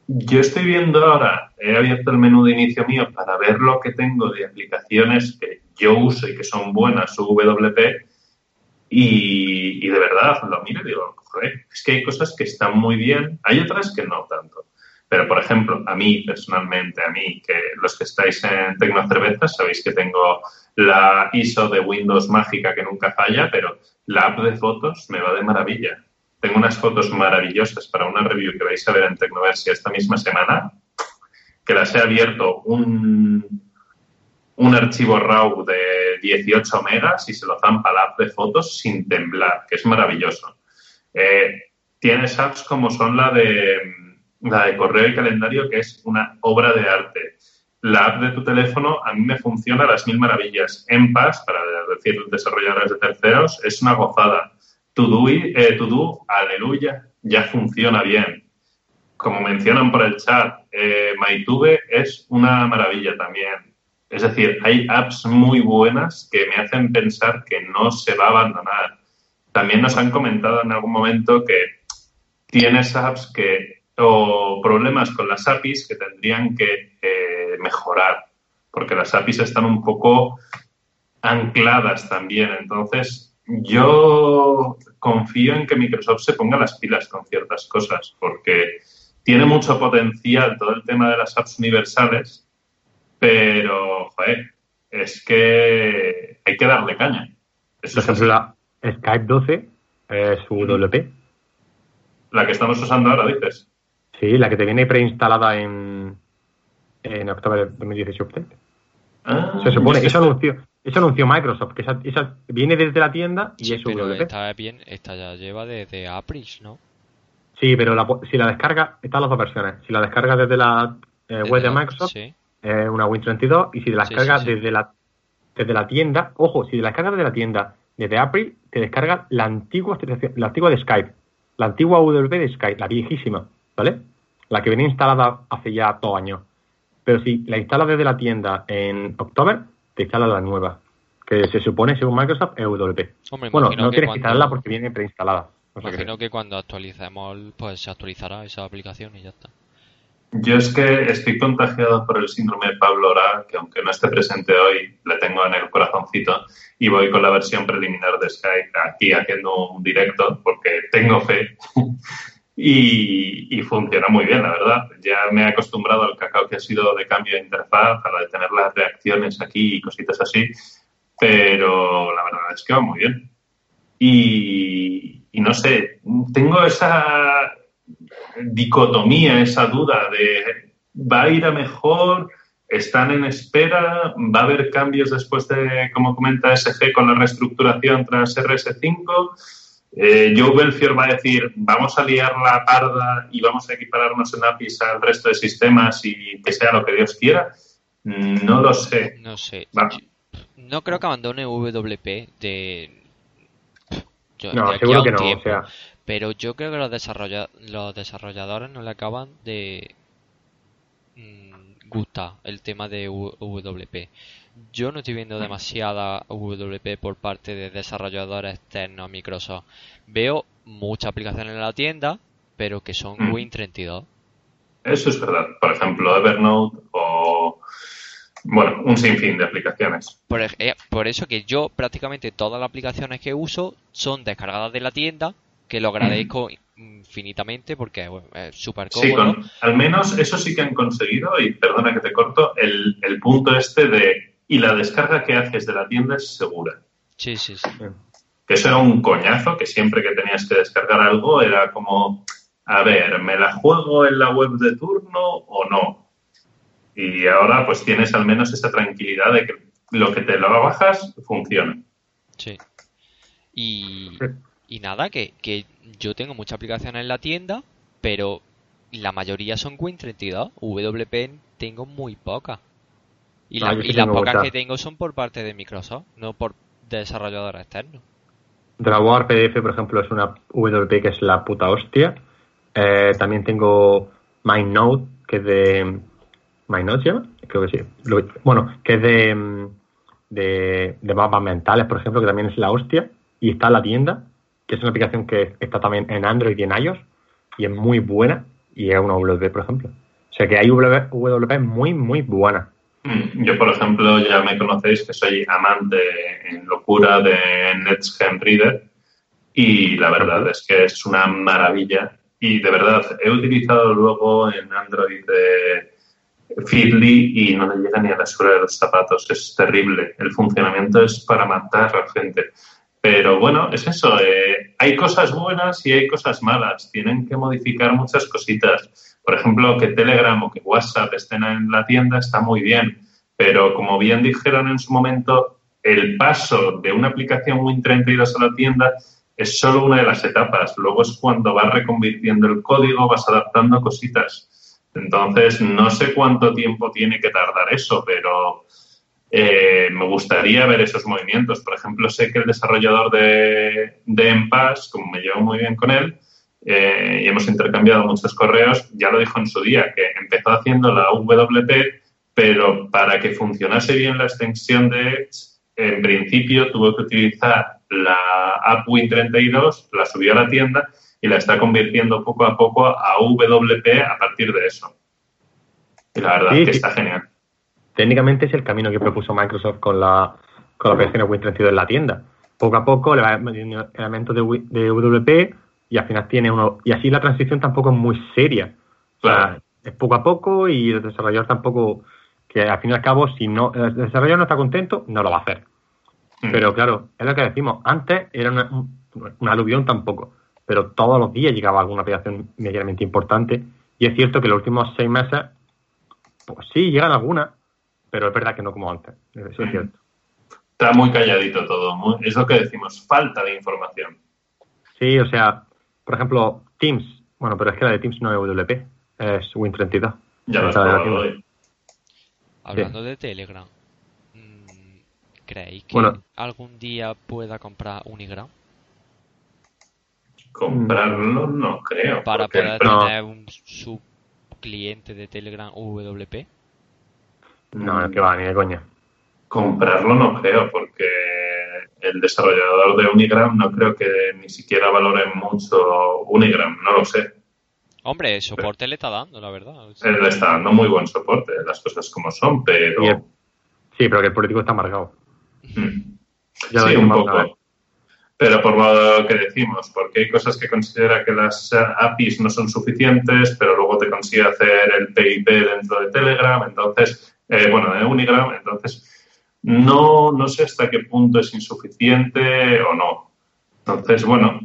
A: yo estoy viendo ahora, he abierto el menú de inicio mío para ver lo que tengo de aplicaciones que yo uso y que son buenas, WP, y, de verdad lo miro y digo, joder, es que hay cosas que están muy bien, hay otras que no tanto. Pero, por ejemplo, a mí personalmente, a mí, que los que estáis en Tecnocervezas, sabéis que tengo la ISO de Windows mágica que nunca falla, pero la app de fotos me va de maravilla. Tengo unas fotos maravillosas para una review que vais a ver en Tecnoversia esta misma semana, que las he abierto un, un archivo RAW de 18 megas y se lo zampa la app de fotos sin temblar, que es maravilloso. Eh, tienes apps como son la de, la de correo y calendario, que es una obra de arte la app de tu teléfono a mí me funciona a las mil maravillas. En Paz, para decir desarrolladores de terceros, es una gozada. To eh, Do, aleluya, ya funciona bien. Como mencionan por el chat, eh, MyTube es una maravilla también. Es decir, hay apps muy buenas que me hacen pensar que no se va a abandonar. También nos han comentado en algún momento que tienes apps que o problemas con las APIs que tendrían que eh, mejorar, porque las APIs están un poco ancladas también. Entonces, yo confío en que Microsoft se ponga las pilas con ciertas cosas, porque tiene mucho potencial todo el tema de las apps universales, pero, joder, es que hay que darle caña.
B: Por ejemplo, la Skype 12 es WP.
A: La que estamos usando ahora, dices.
B: Sí, la que te viene preinstalada en, en octubre de 2018 Update. Ah, se supone, eso anunció, eso anunció Microsoft, que esa, viene desde la tienda y es
C: pero Está bien, esta ya lleva desde April, ¿no?
B: Sí, pero si la descarga, están las dos versiones. Si la descarga desde la eh, web de Microsoft, es una Win32, y si la descarga desde la desde la tienda, ojo, si la descargas desde la tienda desde April, te descarga la antigua la antigua de Skype, la antigua WP de Skype, la viejísima. ¿vale? La que viene instalada hace ya dos años. Pero si la instalas desde la tienda en octubre, te instala la nueva, que se supone, según Microsoft, es WP. bueno, no tienes que instalarla porque viene preinstalada.
C: imagino que cuando actualicemos, pues se actualizará esa aplicación y ya está.
A: Yo es que estoy contagiado por el síndrome de Pablo Ora, que aunque no esté presente hoy, le tengo en el corazoncito y voy con la versión preliminar de Skype aquí haciendo un directo porque tengo fe y, funciona muy bien, la verdad. Ya me he acostumbrado al cacao que ha sido de cambio de interfaz, a la de tener las reacciones aquí y cositas así, pero la verdad es que va muy bien. Y, no sé, tengo esa dicotomía, esa duda de va a ir a mejor, están en espera, va a haber cambios después de, como comenta SG, con la reestructuración tras RS5 eh, Joe Belfior va a decir, vamos a liar la parda y vamos a equipararnos en APIs al resto de sistemas y que sea lo que Dios quiera. No lo sé.
C: No sé. No creo que abandone WP de...
B: no, seguro que no.
C: Pero yo creo que los, los desarrolladores no le acaban de mm, gustar el tema de WP yo no estoy viendo demasiada WP por parte de desarrolladores externos a Microsoft. Veo muchas aplicaciones en la tienda, pero que son mm. Win32.
A: Eso es verdad. Por ejemplo, Evernote o, bueno, un sinfín de aplicaciones.
C: Por, eh, por eso que yo prácticamente todas las aplicaciones que uso son descargadas de la tienda, que lo agradezco infinitamente porque es súper cómodo.
A: Sí, al menos eso sí que han conseguido, y perdona que te corto, el, el punto este de y la descarga que haces de la tienda es segura.
C: Sí, sí, sí.
A: Que eso era un coñazo, que siempre que tenías que descargar algo era como, a ver, ¿me la juego en la web de turno o no? Y ahora pues tienes al menos esa tranquilidad de que lo que te lo bajas funciona.
C: Sí. Y, y nada, que, que yo tengo muchas aplicaciones en la tienda, pero la mayoría son Win32. WP tengo muy pocas. Y, ah, las pocas que tengo son por parte de Microsoft, no por desarrolladores externos.
B: Dragon PDF, por ejemplo, es una WP que es la puta hostia. Eh, también tengo MyNote, que es de. ¿MyNote se llama? Creo que sí. bueno, que es de, de, de mapas mentales, por ejemplo, que también es la hostia. Y está en la tienda, que es una aplicación que está también en Android y en iOS. Y es muy buena. Y es una WP, por ejemplo. O sea que hay WP muy, muy buena.
A: Mm, yo, por ejemplo, ya me conocéis que soy amante en locura de NetGen Reader y la verdad es que es una maravilla y de verdad he utilizado luego en Android Feedly y no le llega ni a la suela de los zapatos. Es terrible. El funcionamiento es para matar a la gente. Pero bueno, es eso. Eh, hay cosas buenas y hay cosas malas. Tienen que modificar muchas cositas. Por ejemplo, que Telegram o que WhatsApp estén en la tienda está muy bien. Pero como bien dijeron en su momento, el paso de una aplicación Win32 a la tienda es solo una de las etapas. Luego es cuando vas reconvirtiendo el código, vas adaptando cositas. Entonces, no sé cuánto tiempo tiene que tardar eso, pero eh, me gustaría ver esos movimientos. Por ejemplo, sé que el desarrollador de, de como me llevo muy bien con él, eh, y hemos intercambiado muchos correos, ya lo dijo en su día, que empezó haciendo la WP, pero para que funcionase bien la extensión de Edge, en principio tuvo que utilizar la app Win32, la subió a la tienda y la está convirtiendo poco a poco a WP a partir de eso. Y la verdad es que está genial.
B: Técnicamente es el camino que propuso Microsoft con la, con la versión de Win32 en la tienda. Poco a poco le va metiendo elementos de, de WP y al final tiene uno. Y así la transición tampoco es muy seria.
A: Claro.
B: es poco a poco y el desarrollador tampoco. Que al fin y al cabo, si no el desarrollador no está contento, no lo va a hacer.
A: Mm.
B: Pero claro, es lo que decimos. Antes era una, un aluvión tampoco pero todos los días llegaba alguna aplicación medianamente importante. Y es cierto que los últimos seis meses, pues sí, llegan algunas, pero es verdad que no como antes. Eso es cierto.
A: Está muy calladito todo. Muy, es lo que decimos, falta de información.
B: Sí, o sea, por ejemplo, Teams. Bueno, pero es que la de Teams no es WP, es Win32.
A: Ya lo.
C: Hablando sí. de Telegram, mm, ¿creéis que
B: Bueno.
C: algún día pueda comprar Unigram?
A: Comprarlo no creo.
C: Para
A: porque-
C: poder
B: no.
C: tener un subcliente de Telegram WP.
B: No, no, que va, ni de coña.
A: Comprarlo no creo, porque el desarrollador de Unigram no creo que ni siquiera valore mucho Unigram, no lo sé.
C: Hombre, soporte le está dando, la verdad.
A: Él le está dando muy buen soporte, las cosas como son, pero...
B: El- Sí, pero que el político está amargado.
A: Mm.
B: Ya
A: sí, un poco. Pero por lo que decimos, porque hay cosas que considera que las eh, APIs no son suficientes, pero luego te consigue hacer el PIP dentro de Telegram, entonces, eh, bueno, de Unigram, entonces no, no sé hasta qué punto es insuficiente o no. Entonces, bueno,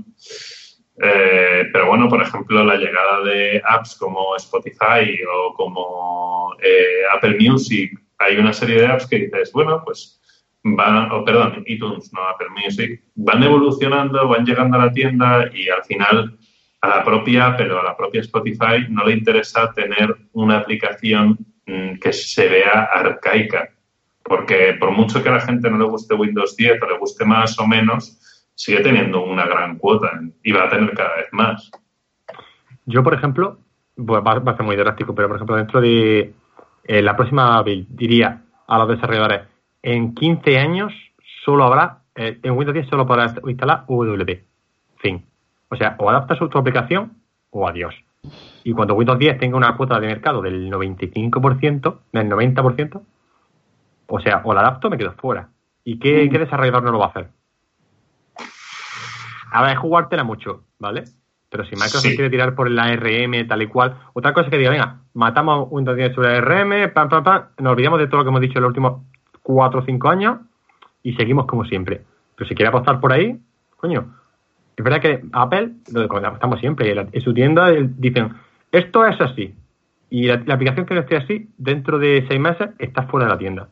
A: eh, pero bueno, por ejemplo, la llegada de apps como Spotify o como eh, Apple Music, hay una serie de apps que dices, bueno, pues van, o perdón, iTunes, no Apple Music, van evolucionando, van llegando a la tienda y al final a la propia Apple o a la propia Spotify no le interesa tener una aplicación mm, que se vea arcaica. Porque por mucho que a la gente no le guste Windows 10 o le guste más o menos, sigue teniendo una gran cuota y va a tener cada vez más.
B: Yo, por ejemplo, bueno, va, a ser muy drástico, pero por ejemplo, dentro de eh, la próxima build, diría a los desarrolladores, en 15 años solo habrá, eh, en Windows 10 solo podrás instalar WP. Fin. O sea, o adaptas tu aplicación o adiós. Y cuando Windows 10 tenga una cuota de mercado del 95%, del 90%, o sea, o la adapto o me quedo fuera. ¿Y qué,
A: Mm.
B: qué desarrollador no lo va a hacer? A ver, jugártela mucho, ¿vale? Pero si Microsoft
A: Sí.
B: quiere tirar por la ARM tal y cual, otra cosa es que diga, venga, matamos Windows 10 sobre ARM, pam, pam, pam, nos olvidamos de todo lo que hemos dicho en los últimos 4 o 5 años y seguimos como siempre. Pero si quiere apostar por ahí, coño, es verdad que Apple, lo apostamos siempre, en, la- su tienda dicen, esto es así. Y la, la aplicación que no esté así, dentro de 6 meses, está fuera de la tienda.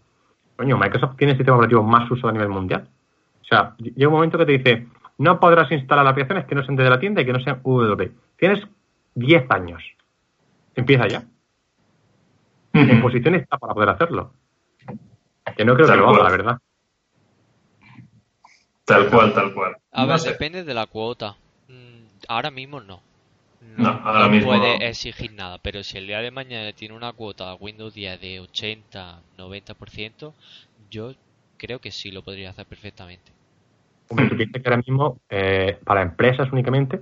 B: Coño, Microsoft tiene el sistema operativo más usado a nivel mundial. O sea, llega un momento que te dice, no podrás instalar aplicaciones que no sean de la tienda y que no sean WP. Tienes 10 años. Empieza ya. En posición está para poder hacerlo. Que no creo
A: Tal
B: que lo haga, la verdad.
A: Tal cual, tal cual.
C: A
A: No
C: ver,
A: sé.
C: depende de la cuota. Mm, Ahora mismo no.
A: No, ahora mismo
C: puede
A: no.
C: exigir nada, pero si el día de mañana tiene una cuota Windows 10 de 80, 90%, yo creo que sí lo podría hacer perfectamente.
B: Hombre, tú piensas que ahora mismo, eh, para empresas únicamente,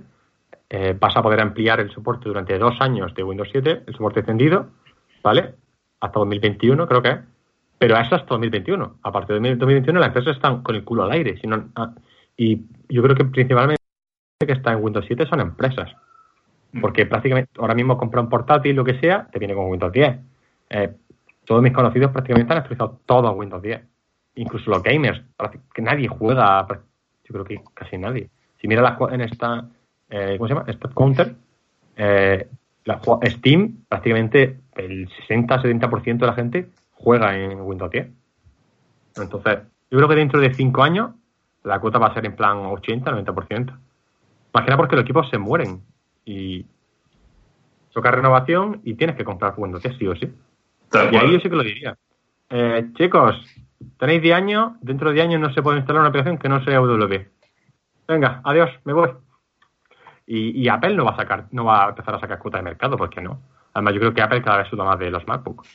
B: eh, vas a poder ampliar el soporte durante dos años de Windows 7, el soporte extendido, ¿vale? Hasta 2021, creo que es. Pero eso hasta 2021. A partir de 2021 las empresas están con el culo al aire. Si no- ah, y yo creo que principalmente que está en Windows 7 son empresas. Porque prácticamente ahora mismo compra un portátil, lo que sea, te viene con Windows 10. Eh, todos mis conocidos prácticamente han actualizado todo a Windows 10. Incluso los gamers, que nadie juega, yo creo que casi nadie. Si miras en esta, eh, ¿cómo se llama? Esta Counter, eh, la, Steam, prácticamente el 60-70% de la gente juega en Windows 10. Entonces, yo creo que dentro de 5 años la cuota va a ser en plan 80-90%. Más que porque los equipos se mueren y toca renovación y tienes que comprar Windows 10 sí o sí. y ahí yo sí que lo diría. Eh, chicos, tenéis 10 años, dentro de 10 años no se puede instalar una aplicación que no sea WP. Venga, adiós, me voy. Y, Apple no va a sacar, no va a empezar a sacar cuota de mercado, porque no. Además, yo creo que Apple cada vez suda más de los MacBooks.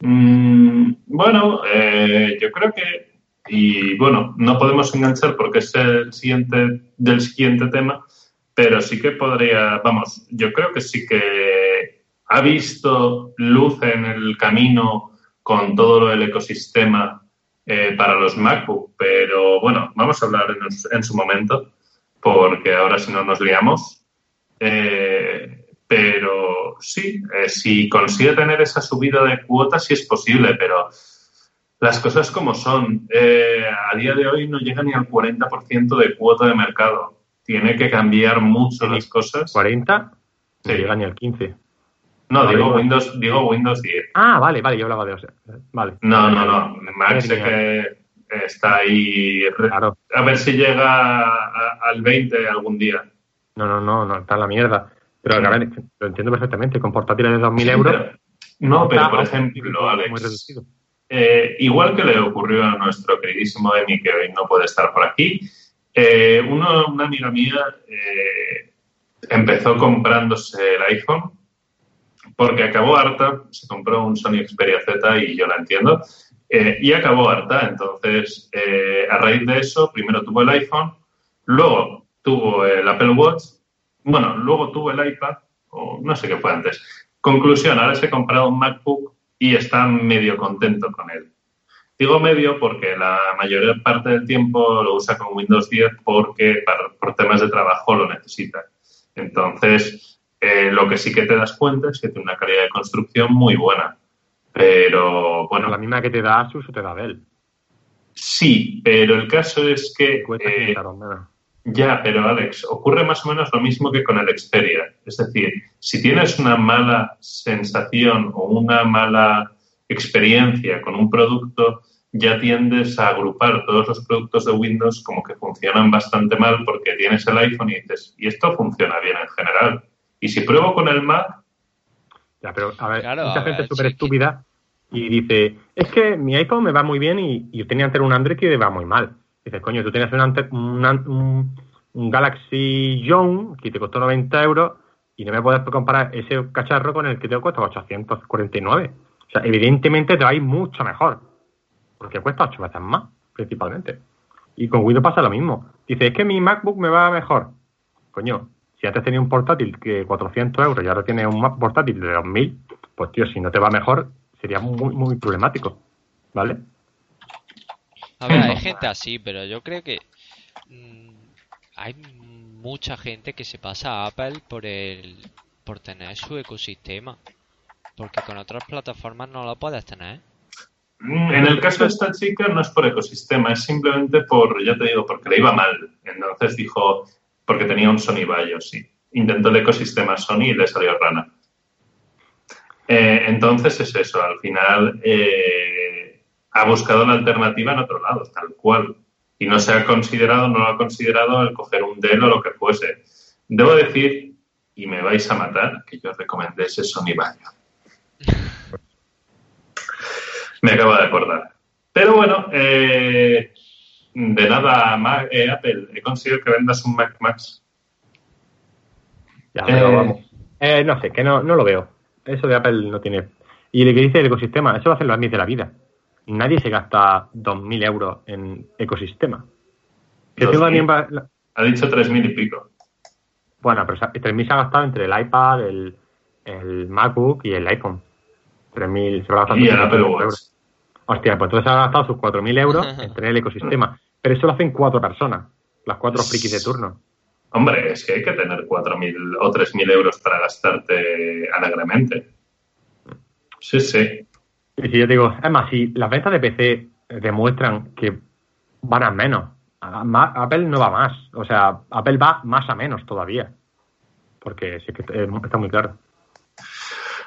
A: Mm, bueno, eh, yo creo que, y bueno, no podemos enganchar porque es el siguiente del siguiente tema, pero sí que podría, vamos, yo creo que sí que ha visto luz en el camino con todo el ecosistema eh, para los MacBook, pero bueno, vamos a hablar en, su momento, porque ahora si no nos liamos. Eh, pero sí, eh, si consigue tener esa subida de cuotas, sí es posible, pero las cosas como son. a día de hoy no llega ni al 40% de cuota de mercado. Tiene que cambiar mucho las cosas.
B: ¿40? No llega ni al 15%.
A: No, digo Windows, digo Windows 10.
B: Ah, vale, vale, yo hablaba de Vale.
A: No, no, no. Max sé que está ahí. Claro. A ver si llega al 20 algún día.
B: No, no, no, no, está en la mierda. Pero a ver, lo entiendo perfectamente. Con portátiles de 2.000 euros.
A: no, pero por ejemplo, Alex. Eh, igual que le ocurrió a nuestro queridísimo Emi, que hoy no puede estar por aquí, eh, uno, una amiga mía eh, empezó comprándose el iPhone porque acabó harta, se compró un Sony Xperia Z y yo la entiendo, eh, y acabó harta. Entonces, eh, a raíz de eso, primero tuvo el iPhone, luego tuvo el Apple Watch, bueno, luego tuvo el iPad, o no sé qué fue antes. Conclusión, ahora se ha comprado un MacBook y está medio contento con él. Digo medio porque la mayor parte del tiempo lo usa con Windows 10 porque por temas de trabajo lo necesita. Entonces, eh, lo que sí que te das cuenta es que tiene una calidad de construcción muy buena. Pero bueno.
B: La misma que te da Asus o te da Dell.
A: Sí, pero el caso es que. Eh, ya, pero Alex, ocurre más o menos lo mismo que con el Xperia. Es decir, si tienes una mala sensación o una mala experiencia con un producto, ya tiendes a agrupar todos los productos de Windows como que funcionan bastante mal porque tienes el iPhone y dices, y esto funciona bien en general. Y si pruebo con el Mac.
B: Ya, pero a ver, mucha gente súper estúpida y dice: Es que mi iPhone me va muy bien y, y tenía antes un Android que me va muy mal. Dices, coño, tú tienes un, un, Galaxy Young que te costó 90 euros y no me puedes comparar ese cacharro con el que te cuesta 849. O sea, evidentemente te va a ir mucho mejor. Porque cuesta 8 veces más, principalmente. Y con Windows pasa lo mismo. Dice, es que mi MacBook me va mejor. Coño, si antes tenía un portátil que 400 euros y ahora tiene un portátil de 2000, pues tío, si no te va mejor, sería muy, muy problemático. ¿Vale?
C: A ver, hay gente así, pero yo creo que mm, hay mucha gente que se pasa a Apple por el por tener su ecosistema. Porque con otras plataformas no lo puedes tener.
A: Mm, en el caso de esta chica no es por ecosistema, es simplemente por, ya te digo, porque le iba mal. Entonces dijo, porque tenía un Sony Vaio, sí. Intentó el ecosistema Sony y le salió rana. Eh, entonces es eso, al final eh, ha buscado la alternativa en otro lado, tal cual. Y no se ha considerado, no lo ha considerado el coger un Dell o lo que fuese. Debo decir, y me vais a matar, que yo recomendé ese Sony Vaio. me acabo de acordar. Pero bueno, eh, de nada, Mac, eh, Apple, he conseguido que vendas un Mac Max.
B: Ya, pero vamos. Eh, no sé, que no, no lo veo. Eso de Apple no tiene. Y lo que dice el ecosistema, eso va a ser lo mismo de la vida. Nadie se gasta 2.000 euros en ecosistema.
A: Que tengo Ha dicho 3.000 y pico.
B: Bueno, pero 3.000 se ha gastado entre el iPad, el, el MacBook y el iPhone. 3.000 se va a gastar.
A: Y el Apple Watch.
B: Hostia, pues entonces ha gastado sus 4.000 euros en tener el ecosistema. Pero eso lo hacen cuatro personas, las cuatro frikis de turno.
A: Hombre, es que hay que tener 4.000 o 3.000 euros para gastarte alegremente. Sí, sí.
B: Y si yo digo, es más, si las ventas de PC demuestran que van a menos, Apple no va más. O sea, Apple va más a menos todavía. Porque sí que está muy claro.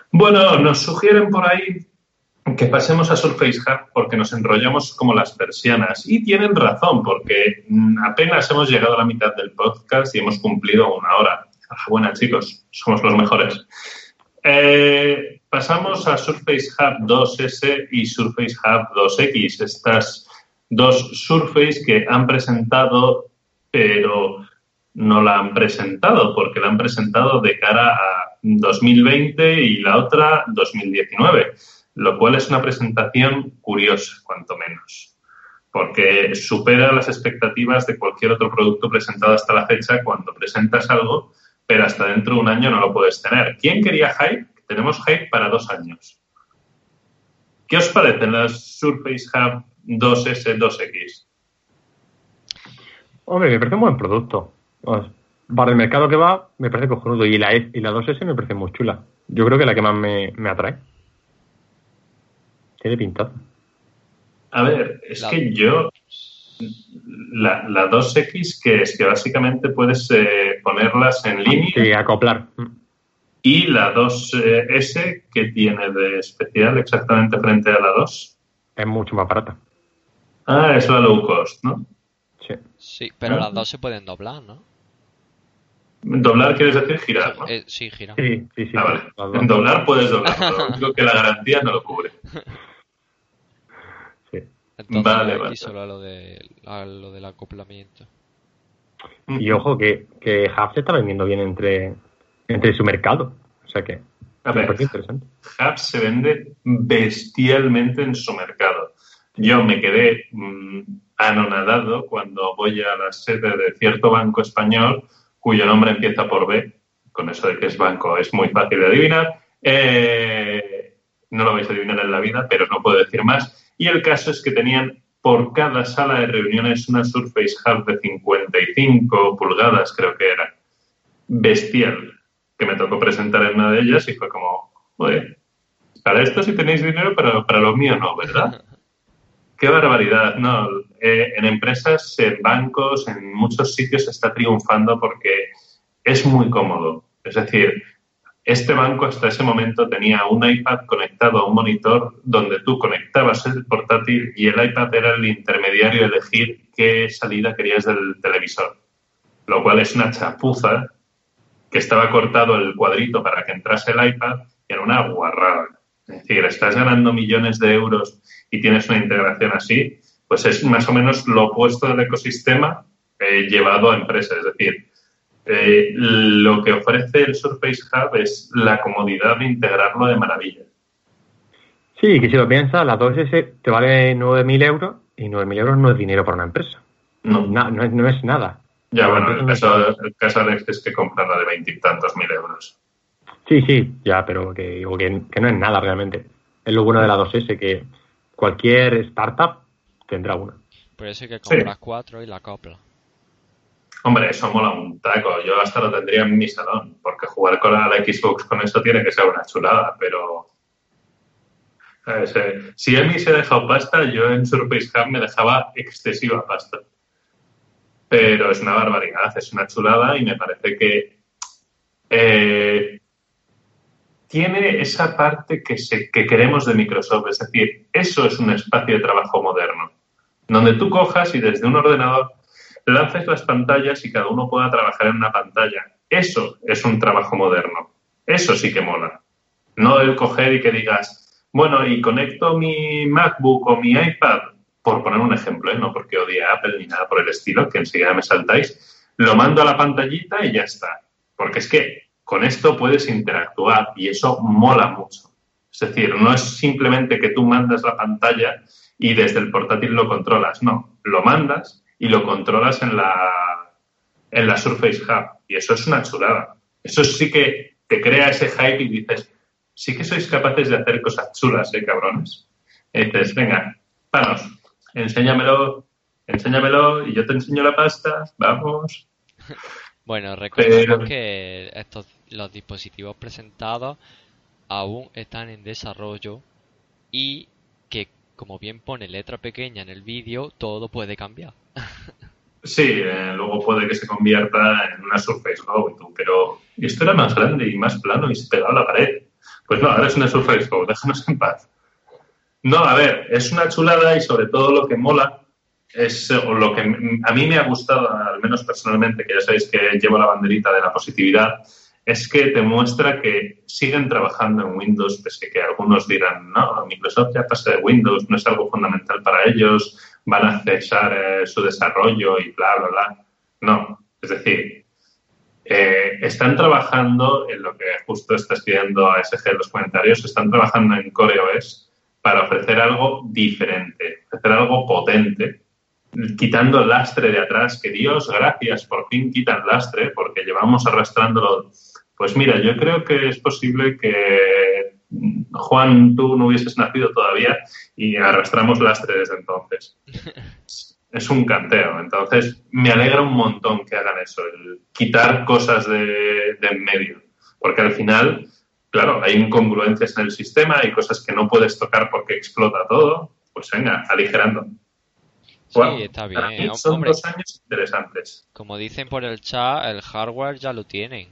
A: Bueno, nos sugieren por ahí que pasemos a Surface Hub porque nos enrollamos como las persianas. Y tienen razón, porque apenas hemos llegado a la mitad del podcast y hemos cumplido una hora. Buenas, chicos, somos los mejores. Eh, pasamos a Surface Hub 2S y Surface Hub 2X, estas dos Surface que han presentado, pero no la han presentado, porque la han presentado de cara a 2020 y la otra 2019 lo cual es una presentación curiosa, cuanto menos, porque supera las expectativas de cualquier otro producto presentado hasta la fecha cuando presentas algo, pero hasta dentro de un año no lo puedes tener. ¿Quién quería hype? Tenemos hype para dos años. ¿Qué os parecen las Surface Hub 2S, 2X?
B: Hombre, me parece un buen producto. Para el mercado que va, me parece cojonudo. Y la, y la 2S me parece muy chula. Yo creo que la que más me, me atrae. Tiene pintado.
A: A ver, es que yo. La, 2X, que es que básicamente puedes eh, ponerlas en línea.
B: Sí, acoplar.
A: Y la 2S, que tiene de especial exactamente frente a la 2?
B: Es mucho más barata.
A: Ah, es la low cost, ¿no?
B: Sí.
C: Sí, pero las dos se pueden doblar, ¿no?
A: Doblar quieres decir girar, ¿no?
C: Eh, sí, girar.
B: Sí, sí, sí.
A: Ah, vale. En doblar puedes doblar, lo que la garantía no lo cubre.
C: vale, vale. solo a lo, de, lo del acoplamiento.
B: Y ojo que, que Hub se está vendiendo bien entre, entre su mercado. O sea que.
A: A ver, interesante. Hub se vende bestialmente en su mercado. Yo me quedé mm, anonadado cuando voy a la sede de cierto banco español cuyo nombre empieza por B. Con eso de que es banco es muy fácil de adivinar. Eh, no lo vais a adivinar en la vida, pero no puedo decir más y el caso es que tenían por cada sala de reuniones una Surface Hub de 55 pulgadas, creo que era. Bestial. Que me tocó presentar en una de ellas y fue como, oye, para esto sí tenéis dinero, pero para lo mío no, ¿verdad? Qué barbaridad, ¿no? Eh, en empresas, en bancos, en muchos sitios está triunfando porque es muy cómodo. Es decir, este banco hasta ese momento tenía un iPad conectado a un monitor donde tú conectabas el portátil y el iPad era el intermediario de elegir qué salida querías del televisor. Lo cual es una chapuza que estaba cortado el cuadrito para que entrase el iPad y era una guarrada. Es decir, estás ganando millones de euros y tienes una integración así, pues es más o menos lo opuesto del ecosistema eh, llevado a empresas. Es decir, eh, lo que ofrece el Surface Hub es la comodidad de integrarlo de maravilla.
B: Sí, que si lo piensas, la 2S te vale 9.000 euros y 9.000 euros no es dinero para una empresa. No. No, es, nada.
A: Ya, bueno, el caso, el caso es que compran la de veintitantos mil euros.
B: Sí, sí, ya, pero que digo que, no es nada realmente. Es lo bueno de la 2S, que cualquier startup tendrá una.
C: Por eso hay que comprar cuatro y la copla.
A: Hombre, eso mola un taco. Yo hasta lo tendría en mi salón, porque jugar con la, Xbox con eso tiene que ser una chulada, pero... Eh, si a mí se ha dejado pasta, yo en Surface Hub me dejaba excesiva pasta. Pero es una barbaridad, es una chulada y me parece que eh, tiene esa parte que queremos de Microsoft. Es decir, eso es un espacio de trabajo moderno, donde tú cojas y desde un ordenador lances las pantallas y cada uno pueda trabajar en una pantalla. Eso es un trabajo moderno. Eso sí que mola. No el coger y que digas, bueno, y conecto mi MacBook o mi iPad, por poner un ejemplo, ¿eh? no porque odie Apple ni nada por el estilo, que enseguida me saltáis, lo mando a la pantallita y ya está. Porque es que con esto puedes interactuar y eso mola mucho. Es decir, no es simplemente que tú mandas la pantalla y desde el portátil lo controlas, no, lo mandas y lo controlas en la, en la Surface Hub. Y eso es una chulada. Eso sí que te crea ese hype y dices, sí que sois capaces de hacer cosas chulas, ¿eh, cabrones? Y dices, venga, vamos, enséñamelo, enséñamelo y yo te enseño la pasta, vamos.
C: Bueno, recordemos que estos los dispositivos presentados aún están en desarrollo y que, como bien pone letra pequeña en el vídeo, todo puede cambiar.
A: Sí, eh, luego puede que se convierta en una Surface Go, pero esto era más grande y más plano y se pegaba a la pared. Pues no, ahora es una Surface Go, déjanos en paz. No, a ver, es una chulada y sobre todo lo que mola es o lo que a mí me ha gustado, al menos personalmente, que ya sabéis que llevo la banderita de la positividad, es que te muestra que siguen trabajando en Windows, pese que algunos dirán, no, Microsoft ya pasa de Windows, no es algo fundamental para ellos, van a cesar eh, su desarrollo y bla, bla, bla. No, es decir, eh, están trabajando en lo que justo está escribiendo ASG en los comentarios, están trabajando en CoreOS para ofrecer algo diferente, ofrecer algo potente, quitando el lastre de atrás, que Dios, gracias, por fin quitan lastre, porque llevamos arrastrándolo. Pues mira, yo creo que es posible que Juan, tú no hubieses nacido todavía y arrastramos lastre desde entonces. Es un canteo. Entonces, me alegra un montón que hagan eso, el quitar cosas de, en medio. Porque al final, claro, hay incongruencias en el sistema, hay cosas que no puedes tocar porque explota todo. Pues venga, aligerando.
C: Sí, está bien.
A: Son dos años interesantes.
C: Como dicen por el chat, el hardware ya lo tienen.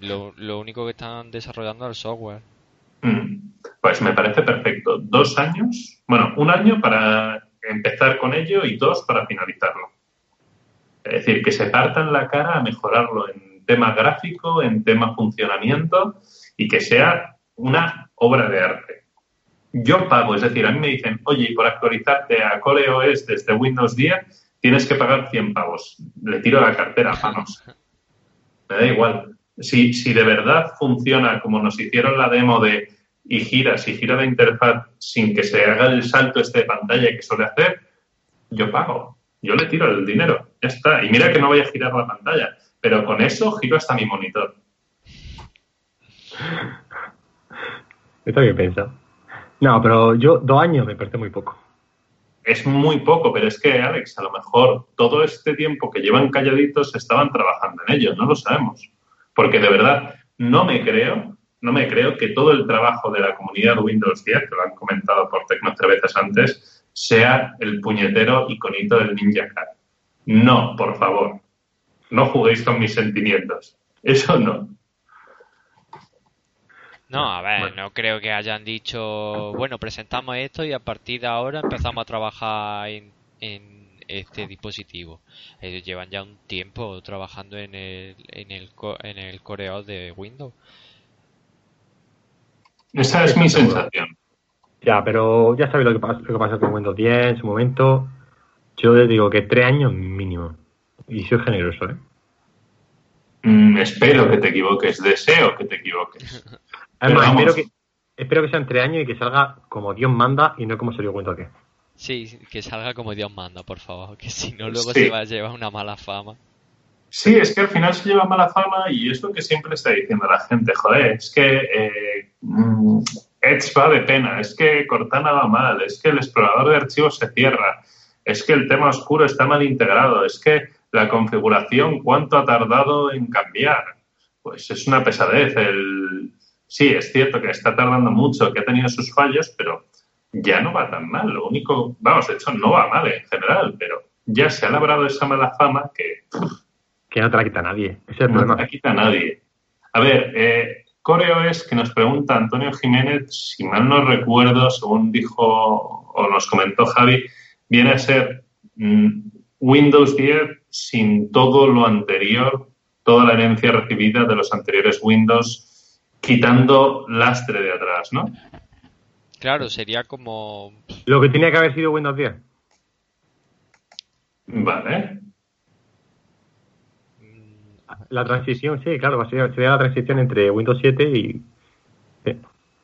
C: Lo, lo único que están desarrollando es el software.
A: Mm. Pues me parece perfecto. Dos años, bueno, un año para empezar con ello y dos para finalizarlo. Es decir, que se partan la cara a mejorarlo en tema gráfico, en tema funcionamiento y que sea una obra de arte. Yo pago, es decir, a mí me dicen, oye, por actualizarte a CoreOS desde Windows 10 tienes que pagar 100 pavos. Le tiro la cartera a manos. Me da igual. Si, si de verdad funciona como nos hicieron la demo de y gira, si gira la interfaz sin que se haga el salto este de pantalla que suele hacer, yo pago. Yo le tiro el dinero. Ya está. Y mira que no voy a girar la pantalla. Pero con eso giro hasta mi monitor.
B: Está bien pensado. No, pero yo dos años me parece muy poco.
A: Es muy poco, pero es que, Alex, a lo mejor todo este tiempo que llevan calladitos estaban trabajando en ello, no lo sabemos. Porque de verdad, no me creo no me creo que todo el trabajo de la comunidad Windows 10, que lo han comentado por veces antes, sea el puñetero iconito del Ninja Cat. No, por favor. No juguéis con mis sentimientos. Eso no.
C: No, a ver, no creo que hayan dicho, bueno, presentamos esto y a partir de ahora empezamos a trabajar en, en este dispositivo. Ellos llevan ya un tiempo trabajando en el, en el, en el coreo de Windows.
A: Esa es mi sensación.
B: Ya, pero ya sabéis lo que pasa, lo que pasa con Windows 10 en su momento. Yo les digo que tres años mínimo. Y soy generoso, ¿eh?
A: Mm, espero que te equivoques, deseo que te equivoques.
B: Además, espero que, espero que sean tres años y que salga como Dios manda y no como salió Windows 10.
C: Sí, que salga como Dios manda, por favor, que si no luego se va a llevar una mala fama.
A: Sí, es que al final se lleva mala fama y es lo que siempre está diciendo la gente. Joder, es que eh, mm, Edge va de pena, es que Cortana va mal, es que el explorador de archivos se cierra, es que el tema oscuro está mal integrado, es que la configuración, ¿cuánto ha tardado en cambiar? Pues es una pesadez. El... Sí, es cierto que está tardando mucho, que ha tenido sus fallos, pero ya no va tan mal. Lo único, vamos, de hecho, no va mal en general, pero ya se ha labrado esa mala fama que
B: que no te la quita nadie.
A: no te la quita nadie. A ver, eh, Coreo es que nos pregunta Antonio Jiménez, si mal no recuerdo, según dijo o nos comentó Javi, viene a ser mm, Windows 10 sin todo lo anterior, toda la herencia recibida de los anteriores Windows, quitando lastre de atrás, ¿no?
C: Claro, sería como...
B: Lo que tenía que haber sido Windows 10.
A: Vale.
B: La transición, sí, claro, sería, la transición entre Windows 7 y...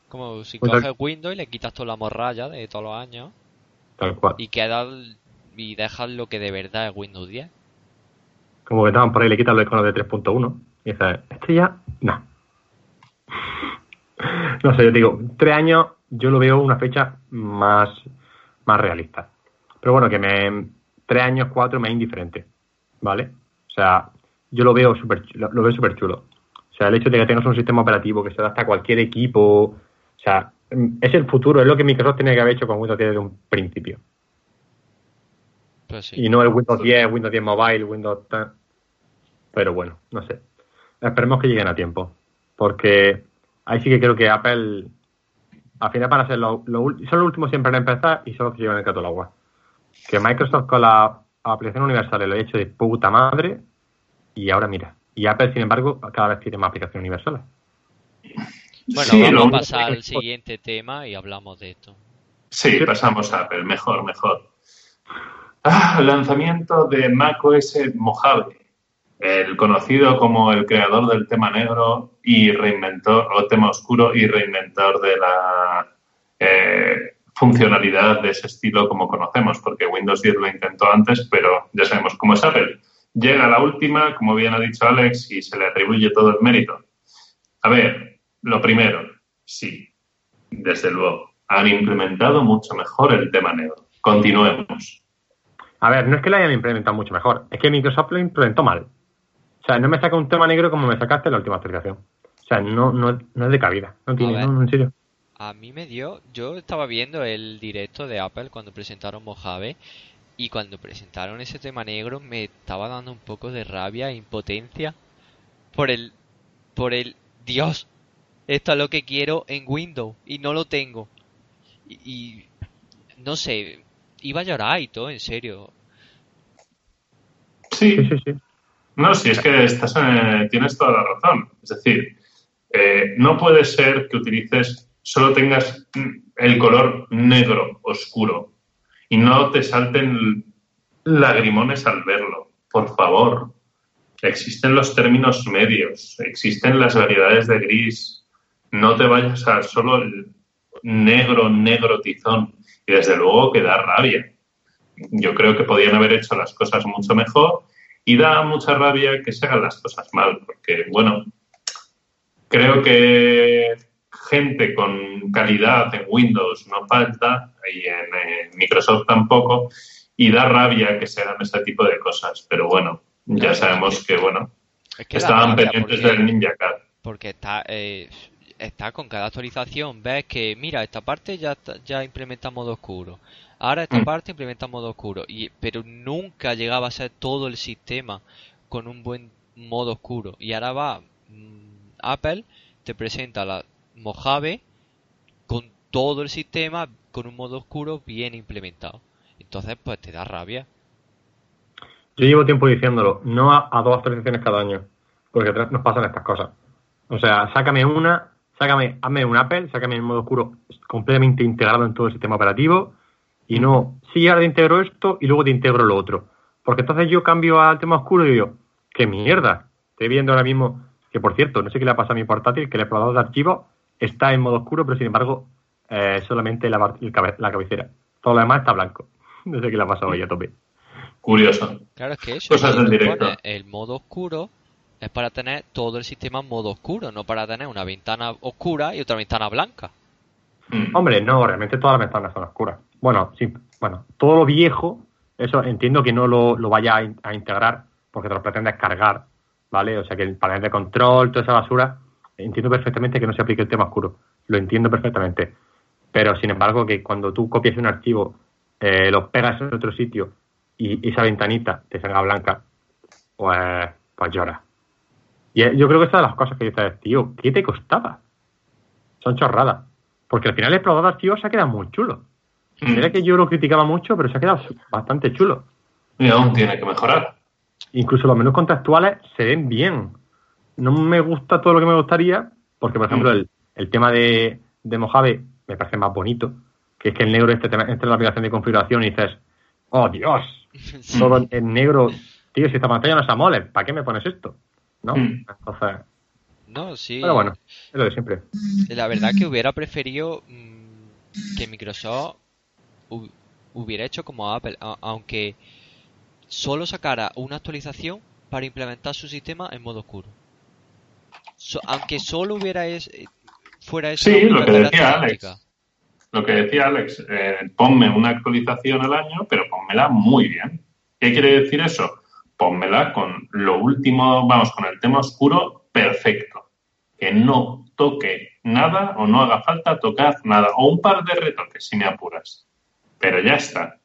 C: Como si coges Windows y le quitas toda la morralla de todos los años.
B: Tal cual.
C: Y queda y dejas lo que de verdad es Windows 10.
B: Como que estaban por ahí, le quitas los iconos de 3.1 y dices, este ya, no. no sé, yo digo, tres años yo lo veo una fecha más, más realista. Pero bueno, que me tres años, cuatro me es indiferente, ¿vale? O sea, yo lo veo súper lo, veo super chulo. O sea, el hecho de que tengas un sistema operativo que se adapta a cualquier equipo, O sea, es el futuro, es lo que Microsoft tiene que haber hecho con Windows 10 desde un principio.
C: Pues sí.
B: Y no el Windows 10, Windows 10 Mobile, Windows 10. Pero bueno, no sé. Esperemos que lleguen a tiempo. Porque ahí sí que creo que Apple al final van a ser los lo, son los últimos siempre en empezar y son los que llevan el gato al agua. Que Microsoft con la aplicación universal lo ha hecho de puta madre y ahora mira. Y Apple, sin embargo, cada vez tiene más aplicaciones universales.
C: Bueno,
A: Sí,
C: vamos a pasar al siguiente tema y hablamos de esto.
A: Sí, pasamos a Apple, mejor, mejor. Ah, lanzamiento de macOS Mojave, el conocido como el creador del tema negro y reinventor, o tema oscuro y reinventor de la eh, funcionalidad de ese estilo como conocemos, porque Windows 10 lo intentó antes, pero ya sabemos cómo es Apple. Llega la última, como bien ha dicho Alex, y se le atribuye todo el mérito. A ver, lo primero, sí, desde luego, han implementado mucho mejor el tema negro. Continuemos.
B: A ver, no es que lo hayan implementado mucho mejor, es que Microsoft lo implementó mal. O sea, no me saca un tema negro como me sacaste en la última actualización. O sea, no, no, no es de cabida. No tiene, no, no, en serio.
C: A mí me dio, yo estaba viendo el directo de Apple cuando presentaron Mojave y cuando presentaron ese tema negro me estaba dando un poco de rabia e impotencia por el, por el, Dios, esto es lo que quiero en Windows y no lo tengo. Y, no sé, iba a llorar y todo, en serio.
B: Sí,
A: Sí,
B: sí,
A: no, si es que estás, tienes toda la razón. Es decir, eh, no puede ser que utilices, solo tengas el color negro oscuro y no te salten lagrimones al verlo. Por favor, existen los términos medios, existen las variedades de gris. No te vayas a solo el negro, negro tizón. Y desde luego que da rabia. Yo creo que podían haber hecho las cosas mucho mejor y da mucha rabia que se hagan las cosas mal, porque, bueno, creo que gente con calidad en Windows no falta y en, Microsoft tampoco, y da rabia que se hagan este tipo de cosas, pero bueno, ya sabemos que, bueno,
C: Es que da
A: estaban pendientes
C: porque-
A: del Ninja Cat.
C: Porque está, eh, está con cada actualización, ves que, mira, esta parte ya, ya implementa modo oscuro. Ahora esta
A: Mm.
C: parte implementa modo oscuro. Y, pero nunca llegaba a ser todo el sistema con un buen modo oscuro. Y ahora va mm, Apple, te presenta la Mojave con todo el sistema con un modo oscuro bien implementado. Entonces, pues te da rabia.
B: Yo llevo tiempo diciéndolo, no a, a dos actualizaciones cada año, porque nos pasan estas cosas. O sea, sácame una, sácame, hazme un Apple, sácame el modo oscuro completamente integrado en todo el sistema operativo y no, sí, ahora te integro esto y luego te integro lo otro. Porque entonces yo cambio al tema oscuro y digo, qué mierda. Estoy viendo ahora mismo que, por cierto, no sé qué le ha pasado a mi portátil, que el explorador de archivos está en modo oscuro, pero sin embargo, eh, solamente la, bar- el cabe- la cabecera. Todo lo demás está blanco. No sé qué le ha pasado hoy a tope.
A: Curioso.
C: Claro, es que eso,
A: Cosas del directo.
C: el modo oscuro es para tener todo el sistema en modo oscuro, no para tener una ventana oscura y otra ventana blanca.
A: Mm.
B: Hombre, no, realmente todas las ventanas son oscuras. Bueno, sí, bueno, todo lo viejo, eso entiendo que no lo, lo vaya a, in- a integrar porque te lo pretendes cargar, ¿vale? O sea que el panel de control, toda esa basura, entiendo perfectamente que no se aplique el tema oscuro. Lo entiendo perfectamente. Pero sin embargo, que cuando tú copias un archivo, eh, lo pegas en otro sitio y esa ventanita te salga blanca, pues, pues llora. Y eh, yo creo que esa es de las cosas que dices, tío, ¿qué te costaba? Son chorradas. Porque al final el explorador de archivos se ha quedado muy chulo.
A: Mm.
B: Mira que yo lo criticaba mucho, pero se ha quedado bastante chulo.
A: Y aún tiene que mejorar.
B: Incluso los menús contextuales se ven bien. No me gusta todo lo que me gustaría, porque, por ejemplo,
A: Mm.
B: el, el tema de, de Mojave me parece más bonito, que es que el negro este, te- entra en la aplicación de configuración y dices, oh Dios, todo en negro, tío, si esta pantalla no se amole, ¿para qué me pones esto? ¿No?
A: Mm.
B: Entonces,
C: No, sí.
B: pero bueno, es lo de siempre.
C: La verdad que hubiera preferido mm, que Microsoft hu- hubiera hecho como Apple, aunque solo sacara una actualización para implementar su sistema en modo oscuro. So- aunque solo hubiera es, eh, fuera esa
A: Sí, lo que decía. Alex. Lo que decía Alex, eh, ponme una actualización al año, pero pónmela muy bien. ¿Qué quiere decir eso? Pónmela con lo último, vamos, con el tema oscuro perfecto. Que no toque nada o no haga falta tocar nada. O un par de retoques, si me apuras. Pero ya está.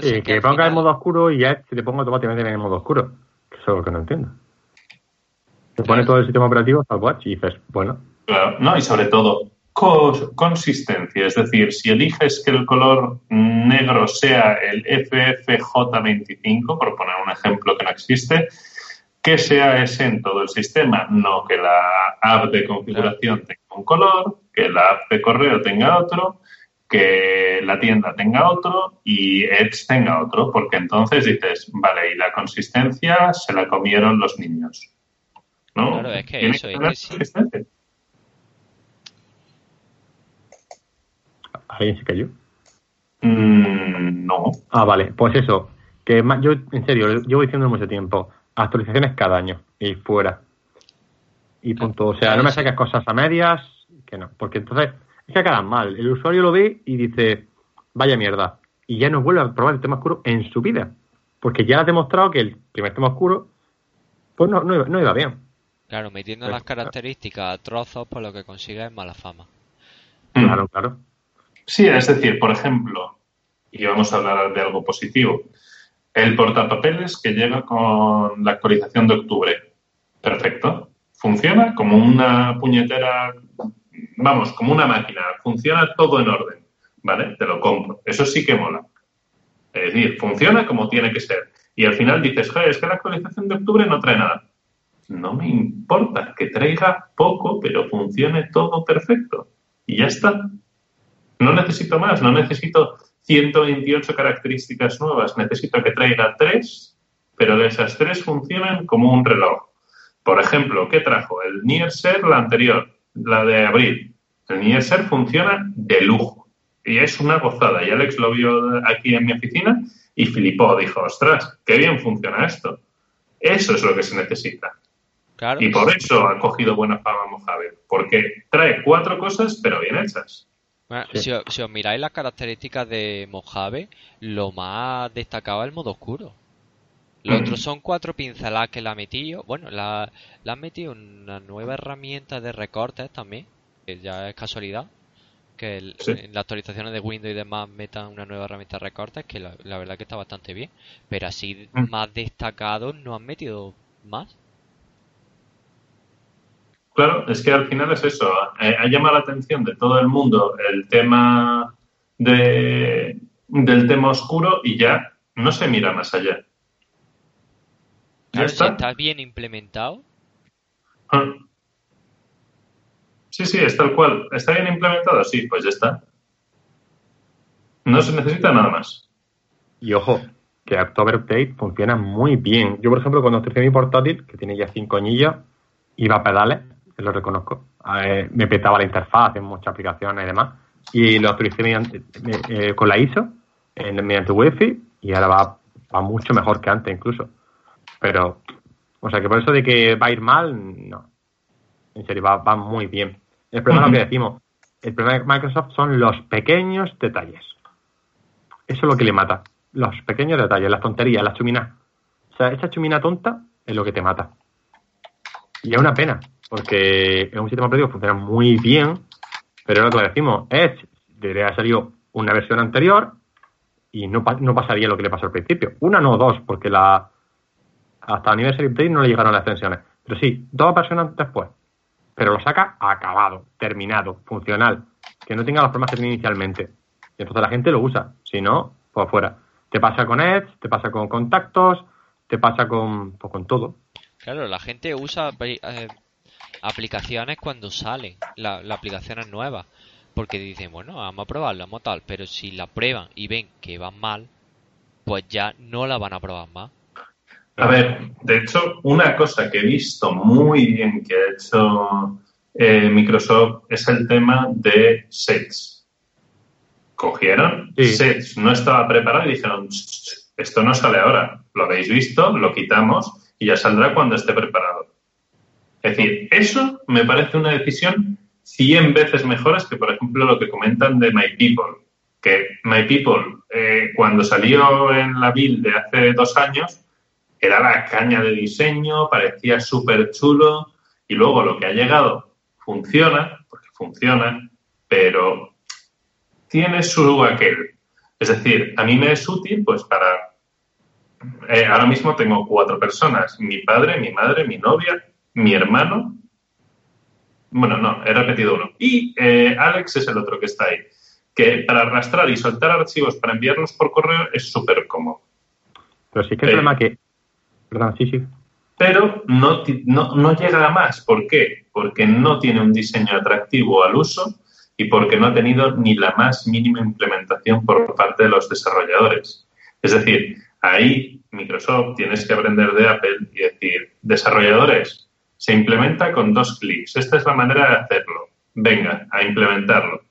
B: sí, que, ponga el modo oscuro y ya se te ponga automáticamente en el modo oscuro. Eso es lo que no entiendo. Te pone todo el sistema operativo al watch y dices, bueno.
A: Claro, no, y sobre todo, consistencia. Es decir, si eliges que el color negro sea el FFJ25, por poner un ejemplo que no existe, que sea ese en todo el sistema, no que la app de configuración tenga un color, que la app de correo tenga otro, que la tienda tenga otro y Edge tenga otro, porque entonces dices, vale, y la consistencia se la comieron los niños. ¿No?
C: Claro, es que eso, es que
B: ¿Alguien se cayó?
A: Mm, no.
B: Ah, vale. Pues eso. Que yo, en serio, llevo diciendo mucho tiempo. Actualizaciones cada año y fuera. Y punto. O sea, no me saques cosas a medias, que no. Porque entonces es que quedan mal. El usuario lo ve y dice, vaya mierda. Y ya no vuelve a probar el tema oscuro en su vida. Porque ya has demostrado que el primer tema oscuro, pues no, no, iba, bien.
C: Claro, metiendo las características a trozos, por lo que consigue es mala fama.
B: Claro, claro.
A: Sí, es decir, por ejemplo, y vamos a hablar de algo positivo, el portapapeles que llega con la actualización de octubre. Perfecto. Funciona como una puñetera, vamos, como una máquina. Funciona todo en orden. ¿Vale? Te lo compro. Eso sí que mola. Es decir, funciona como tiene que ser. Y al final dices, joder, es que la actualización de octubre no trae nada. No me importa que traiga poco, pero funcione todo perfecto. Y ya está. No necesito más, no necesito 128 características nuevas, necesito que traiga tres, pero de esas tres funcionen como un reloj. Por ejemplo, ¿qué trajo? El Nearshare, la anterior, la de abril. El Nearshare funciona de lujo y es una gozada. Y Alex lo vio aquí en mi oficina y flipó, dijo, ostras, qué bien funciona esto. Eso es lo que se necesita. Y por eso ha cogido buena fama Mojave, porque trae cuatro cosas, pero bien hechas
C: si, os, miráis las características de Mojave, lo más destacado es el modo oscuro. Los otros son cuatro pinceladas que la ha metido. Bueno, la, la han metido una nueva herramienta de recortes también, que ya es casualidad. Que en las actualizaciones de Windows y demás metan una nueva herramienta de recortes, que la, la verdad que está bastante bien. Pero así mm. más destacado no han metido más.
A: Claro, es que al final es eso. Eh, ha llamado la atención de todo el mundo el tema de, del tema oscuro y ya no se mira más allá.
C: ¿Ya está? bien implementado.
A: Ah. Sí, sí, es tal cual. ¿Está bien implementado? Sí, pues ya está. No se necesita nada más.
B: Y ojo, que October Update funciona muy bien. Yo, por ejemplo, cuando estoy mi portátil, que tiene ya cinco anillos, iba a pedales lo reconozco. me petaba la interfaz en muchas aplicaciones y demás. Y lo actualicé eh, con la ISO, en, mediante Wi-Fi, y ahora va, va mucho mejor que antes incluso. Pero, o sea, que por eso de que va a ir mal, no. En serio, va, va muy bien. El problema es lo que decimos. El problema de Microsoft son los pequeños detalles. Eso es lo que le mata. Los pequeños detalles, las tonterías, las chuminas. O sea, esa chumina tonta es lo que te mata. Y es una pena, porque es un sistema operativo que funciona muy bien, pero lo que decimos es, debería haber salido una versión anterior y no, no pasaría lo que le pasó al principio. Una no, dos, porque la hasta Anniversary Update no le llegaron las extensiones. Pero sí, dos versiones después. Pero lo saca acabado, terminado, funcional, que no tenga los problemas que tenía inicialmente. Y entonces la gente lo usa. Si no, pues afuera. Te pasa con Edge, te pasa con contactos, te pasa con, pues, con todo.
C: Claro, la gente usa eh, aplicaciones cuando salen, la, la aplicación es nueva, porque dicen, bueno, vamos a probarla, vamos tal, pero si la prueban y ven que van mal, pues ya no la van a probar más.
A: A ver, de hecho, una cosa que he visto muy bien que ha hecho eh, Microsoft es el tema de sets. Cogieron sets, no estaba preparado y dijeron, esto no sale ahora, lo habéis visto, lo quitamos y ya saldrá cuando esté preparado. Es decir, eso me parece una decisión 100 veces mejor que, por ejemplo, lo que comentan de My People. Que My People, eh, cuando salió en la build de hace dos años, era la caña de diseño, parecía súper chulo, y luego lo que ha llegado funciona, porque funciona, pero tiene su aquel. Es decir, a mí me es útil pues para... Eh, ahora mismo tengo cuatro personas, mi padre, mi madre, mi novia, mi hermano. Bueno, no, he repetido uno. Y eh, Alex es el otro que está ahí. Que para arrastrar y soltar archivos para enviarlos por correo es súper cómodo.
B: Pero sí que el problema que... Perdón, sí, sí
A: pero no, no, llega a más. ¿Por qué? Porque no tiene un diseño atractivo al uso y porque no ha tenido ni la más mínima implementación por parte de los desarrolladores. Es decir, ahí Microsoft tienes que aprender de Apple y decir, desarrolladores, se implementa con dos clics. Esta es la manera de hacerlo. Venga, a implementarlo.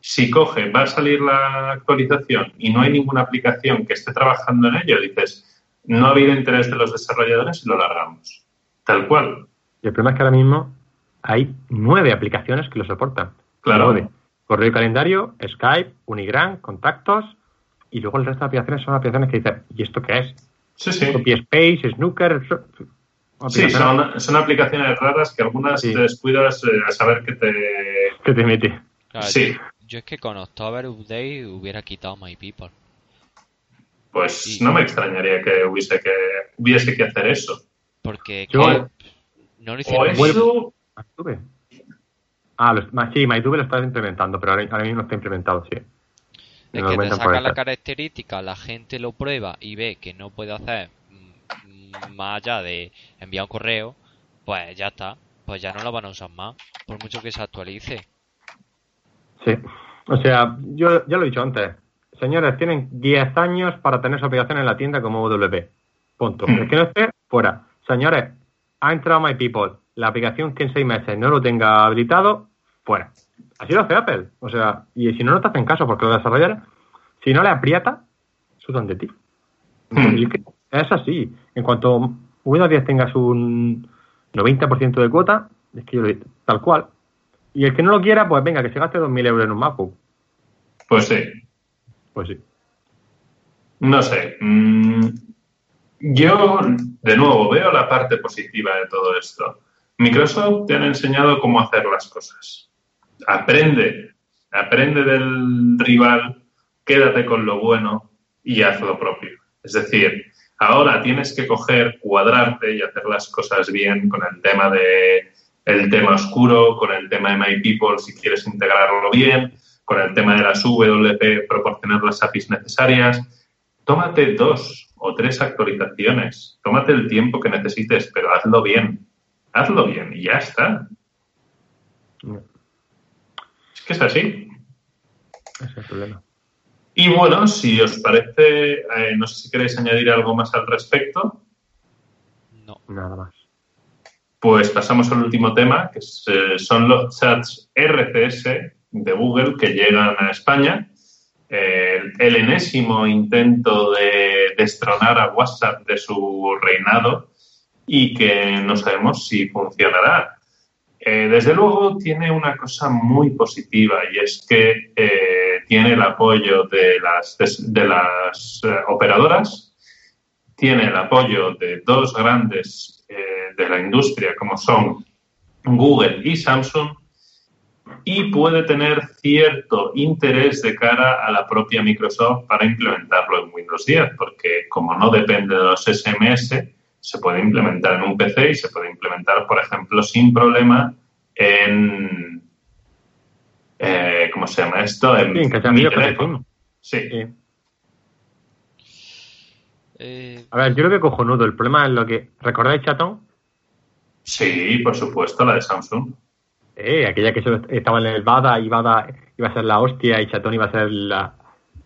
A: Si coge, va a salir la actualización y no hay ninguna aplicación que esté trabajando en ello, dices, no ha habido interés de los desarrolladores y lo largamos. Tal cual.
B: Y el problema es que ahora mismo hay nueve aplicaciones que lo soportan.
A: Claro.
B: Correo y calendario, Skype, Unigram, contactos, y luego el resto de aplicaciones son aplicaciones que dicen, ¿y esto qué es?
A: Sí, sí.
B: Copy Space, Snooker.
A: Sí, son, son, aplicaciones raras que algunas te descuidas eh, a saber que te.
B: Que te mete.
A: sí.
C: Yo, es que con October Update hubiera quitado My People
A: pues no me extrañaría que hubiese que hubiese que hacer eso.
C: Porque no lo hicieron.
A: eso...
B: Ah, sí, MyTube lo está implementando, pero ahora, mismo no está implementado, sí.
C: Es que te saca la característica, la gente lo prueba y ve que no puede hacer más allá de enviar un correo, pues ya está. Pues ya no lo van a usar más, por mucho que se actualice.
B: Sí. O sea, yo ya lo he dicho antes, señores, tienen 10 años para tener su aplicación en la tienda como WP. Punto. Mm. El que no esté, fuera. Señores, ha entrado My People. La aplicación que en 6 meses no lo tenga habilitado, fuera. Así lo hace Apple. O sea, y si no, no te hacen caso, porque los desarrolladores, si no le aprieta, sudan de ti. Mm. Es así. En cuanto Windows 10 tengas un 90% de cuota, es que yo lo digo, tal cual. Y el que no lo quiera, pues venga, que se gaste 2.000 euros en un MacBook.
A: Pues sí.
B: Pues sí.
A: No sé. Mm, yo, de nuevo, veo la parte positiva de todo esto. Microsoft te han enseñado cómo hacer las cosas. Aprende, aprende del rival, quédate con lo bueno y haz lo propio. Es decir, ahora tienes que coger, cuadrarte y hacer las cosas bien con el tema de el tema oscuro, con el tema de My People, si quieres integrarlo bien, con el tema de las WP, proporcionar las APIs necesarias. Tómate dos o tres actualizaciones, tómate el tiempo que necesites, pero hazlo bien. Hazlo bien y ya está. Es que es así.
B: Es el problema.
A: Y bueno, si os parece, eh, no sé si queréis añadir algo más al respecto.
C: No,
B: nada más.
A: Pues pasamos al último tema, que eh, son los chats RCS de Google que llegan a España. el enésimo intento de destronar a WhatsApp de su reinado y que no sabemos si funcionará. Eh, desde luego tiene una cosa muy positiva y es que eh, tiene el apoyo de las, de, las eh, operadoras, tiene el apoyo de dos grandes de la industria como son Google y Samsung y puede tener cierto interés de cara a la propia Microsoft para implementarlo en Windows 10, porque como no depende de los SMS, se puede implementar en un PC y se puede implementar, por ejemplo, sin problema en... Eh, ¿Cómo se llama esto? En
B: mi teléfono.
A: Sí.
B: Eh, a ver, yo lo veo cojonudo. El problema es lo que... ¿Recordáis Chatón?
A: Sí, por supuesto, la de Samsung.
B: Eh, aquella que estaba en el Bada y Bada iba a ser la hostia y Chatón iba a ser la...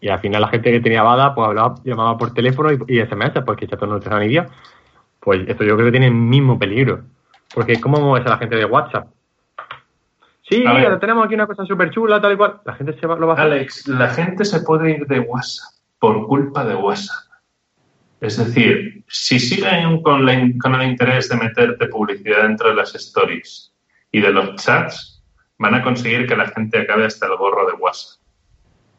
B: Y al final la gente que tenía Bada pues hablaba, llamaba por teléfono y, SMS porque Chatón no utilizaba ni día. Pues esto yo creo que tiene el mismo peligro. Porque ¿cómo mueves a la gente de WhatsApp? Sí, mira, tenemos aquí una cosa súper chula, tal y cual. La gente se va, lo va a
A: hacer. Alex, la gente se puede ir de WhatsApp por culpa de WhatsApp. Es decir, si siguen con, con el interés de meterte publicidad dentro de las stories y de los chats van a conseguir que la gente acabe hasta el gorro de WhatsApp.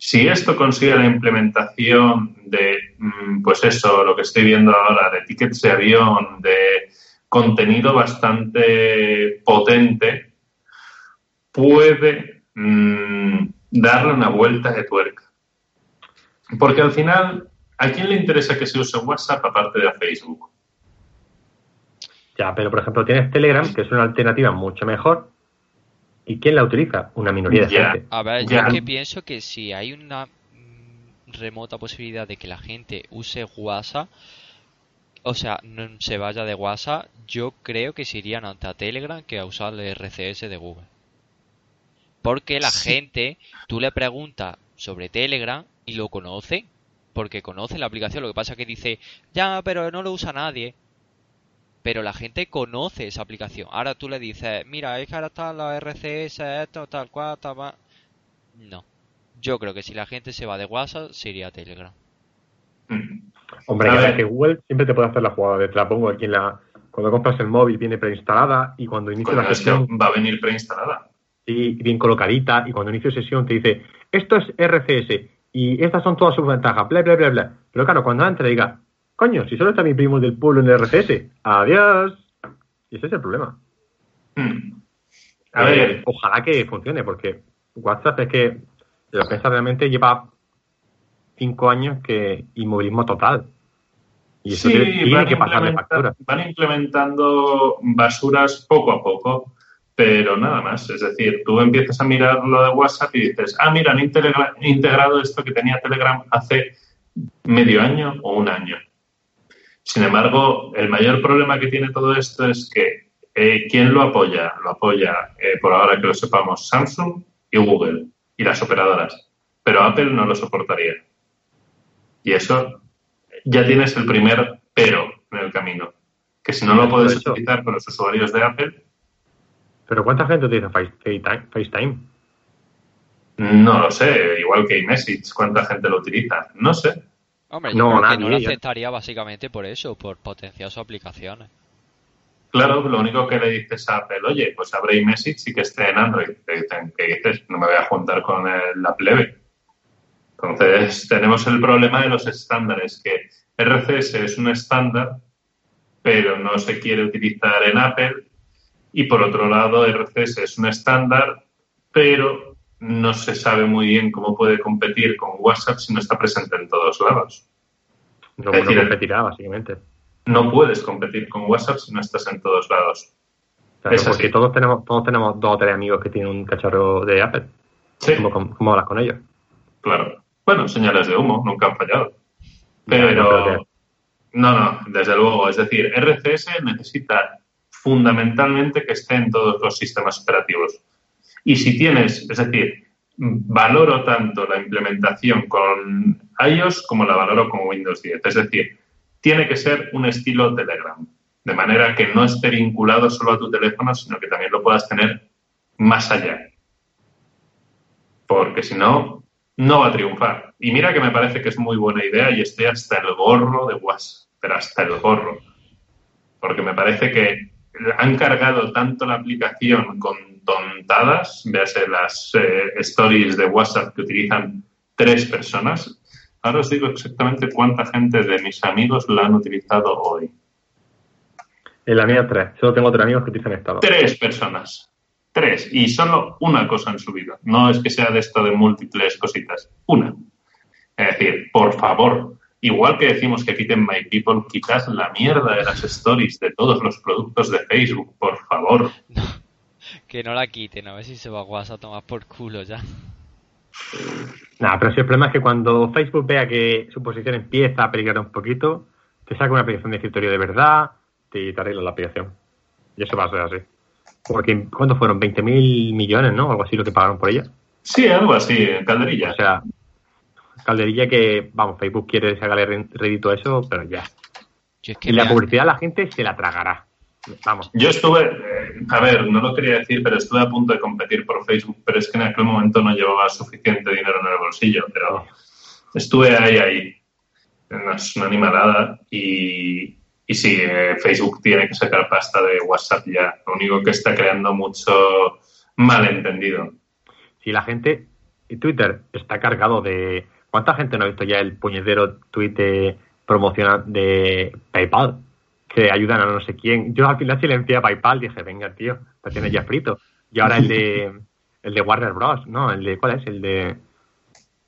A: Si esto consigue la implementación de, mm, pues eso, lo que estoy viendo ahora, de tickets de avión, de contenido bastante potente, puede mm, darle una vuelta de tuerca. Porque al final, ¿a quién le interesa que se use WhatsApp aparte de Facebook?
B: Ya, pero por ejemplo tienes Telegram, que es una alternativa mucho mejor. ¿Y quién la utiliza? Una minoría de
A: Ya.
B: gente.
C: A ver, yo es que pienso que si hay una mm, remota posibilidad de que la gente use WhatsApp, o sea, no se vaya de WhatsApp, yo creo que se irían ante a Telegram que a usar el RCS de Google. Porque la
A: Sí.
C: gente, tú le preguntas sobre Telegram y lo conoce, porque conoce la aplicación, lo que pasa es que dice, ya, pero no lo usa nadie. Pero la gente conoce esa aplicación. Ahora tú le dices, mira, es que ahora están los RCS, esto, tal cual, tal cual. No. Yo creo que si la gente se va de WhatsApp, se iría a Telegram.
B: Hombre,
A: A
B: que, que Google siempre te puede hacer la jugada de te la pongo aquí en la. Cuando compras el móvil viene preinstalada y cuando inicia la sesión
A: va a venir preinstalada.
B: sí, bien colocadita y cuando inicia sesión te dice esto es RCS y estas son todas sus ventajas, bla, bla, bla, bla. Pero claro, cuando entra diga, coño, si solo está mi primo del pueblo en el RCS, adiós. Y ese es el problema.
A: Mm. A
B: Eh,
A: ver,
B: ojalá que funcione, porque WhatsApp es que, lo piensas realmente, lleva cinco años que inmovilismo total. Y eso
A: sí,
B: tiene, tiene que pasarle factura.
A: van implementando basuras poco a poco, pero nada más. Es decir, tú empiezas a mirar lo de WhatsApp y dices, ah, mira, han integra- integrado esto que tenía Telegram hace medio año o un año. Sin embargo, el mayor problema que tiene todo esto es que eh, ¿quién lo apoya? Lo apoya, eh, por ahora que lo sepamos, Samsung y Google y las operadoras. Pero Apple no lo soportaría. Y eso ya tienes el primer pero en el camino. Que si no lo puedes utilizar con los usuarios de Apple,
B: Pero ¿cuánta gente utiliza Face- FaceTime? FaceTime?
A: no lo sé. Igual que iMessage, ¿cuánta gente lo utiliza? No sé.
C: Hombre,
B: No,
C: creo que
B: nadie,
C: no lo
B: ya.
C: aceptaría básicamente por eso, por potenciar sus aplicaciones.
A: Claro, lo único que le dices a Apple, oye, pues abre iMessage y que esté en Android. Te dicen, ¿qué dices? No me voy a juntar con el- la plebe. Entonces, tenemos el problema de los estándares, que RCS es un estándar, pero no se quiere utilizar en Apple. Y por otro lado, RCS es un estándar, pero no se sabe muy bien cómo puede competir con WhatsApp si no está presente en todos lados.
B: No,
A: Es
B: no
A: decir,
B: competirá, básicamente.
A: No puedes competir con WhatsApp si no estás en todos lados.
B: Claro,
A: Es así.
B: porque todos tenemos, todos tenemos dos o tres amigos que tienen un cacharro de Apple.
A: Sí.
B: ¿Cómo, cómo, hablas con ellos?
A: Claro. Bueno, señales de humo, nunca han fallado. Pero, no, no, desde luego. Es decir, RCS necesita fundamentalmente que esté en todos los sistemas operativos. Y si tienes, es decir, valoro tanto la implementación con iOS como la valoro con Windows 10. Es decir, tiene que ser un estilo Telegram, de manera que no esté vinculado solo a tu teléfono, sino que también lo puedas tener más allá. Porque si no, no va a triunfar. Y mira que me parece que es muy buena idea y estoy hasta el gorro de WhatsApp, pero hasta el gorro. Porque me parece que han cargado tanto la aplicación con tontadas, véase las eh, stories de WhatsApp que utilizan tres personas. Ahora os digo exactamente cuánta gente de mis amigos la han utilizado hoy.
B: En la mía tres. Solo tengo tres amigos que utilizan esta dos.
A: Tres personas. Tres. Y solo una cosa han subido. No es que sea de esto de múltiples cositas. Una. Es decir, por favor, igual que decimos que quiten My People, quitad la mierda de las stories de todos los productos de Facebook, por favor.
C: Que no la quiten, a ver si se va a WhatsApp a tomar por culo ya.
B: Nada, pero si el problema es que cuando Facebook vea que su posición empieza a peligrar un poquito, te saca una aplicación de escritorio de verdad y te arregla la aplicación. Y eso va a ser así. Porque, ¿cuánto fueron? 20.000 millones, ¿no? Algo así lo que pagaron por ella.
A: Sí, algo así, calderilla.
B: O sea, calderilla que, vamos, Facebook quiere sacarle rédito a eso, pero ya.
C: Yo es que
B: Y la publicidad la gente se la tragará. Vamos.
A: Yo estuve, eh, a ver, no lo quería decir, pero estuve a punto de competir por Facebook, pero es que en aquel momento no llevaba suficiente dinero en el bolsillo, pero estuve ahí, ahí. No es una animalada y, y sí, eh, Facebook tiene que sacar pasta de WhatsApp ya. Lo único que está creando mucho malentendido.
B: Si la gente, y Twitter está cargado de... ¿Cuánta gente no ha visto ya el puñetero tweet de promoción de PayPal? Que ayudan a no sé quién. Yo al final silencié a PayPal dije, venga, tío, te tienes ya frito. Y ahora el de el de Warner Bros. No, el de, ¿cuál es? El de,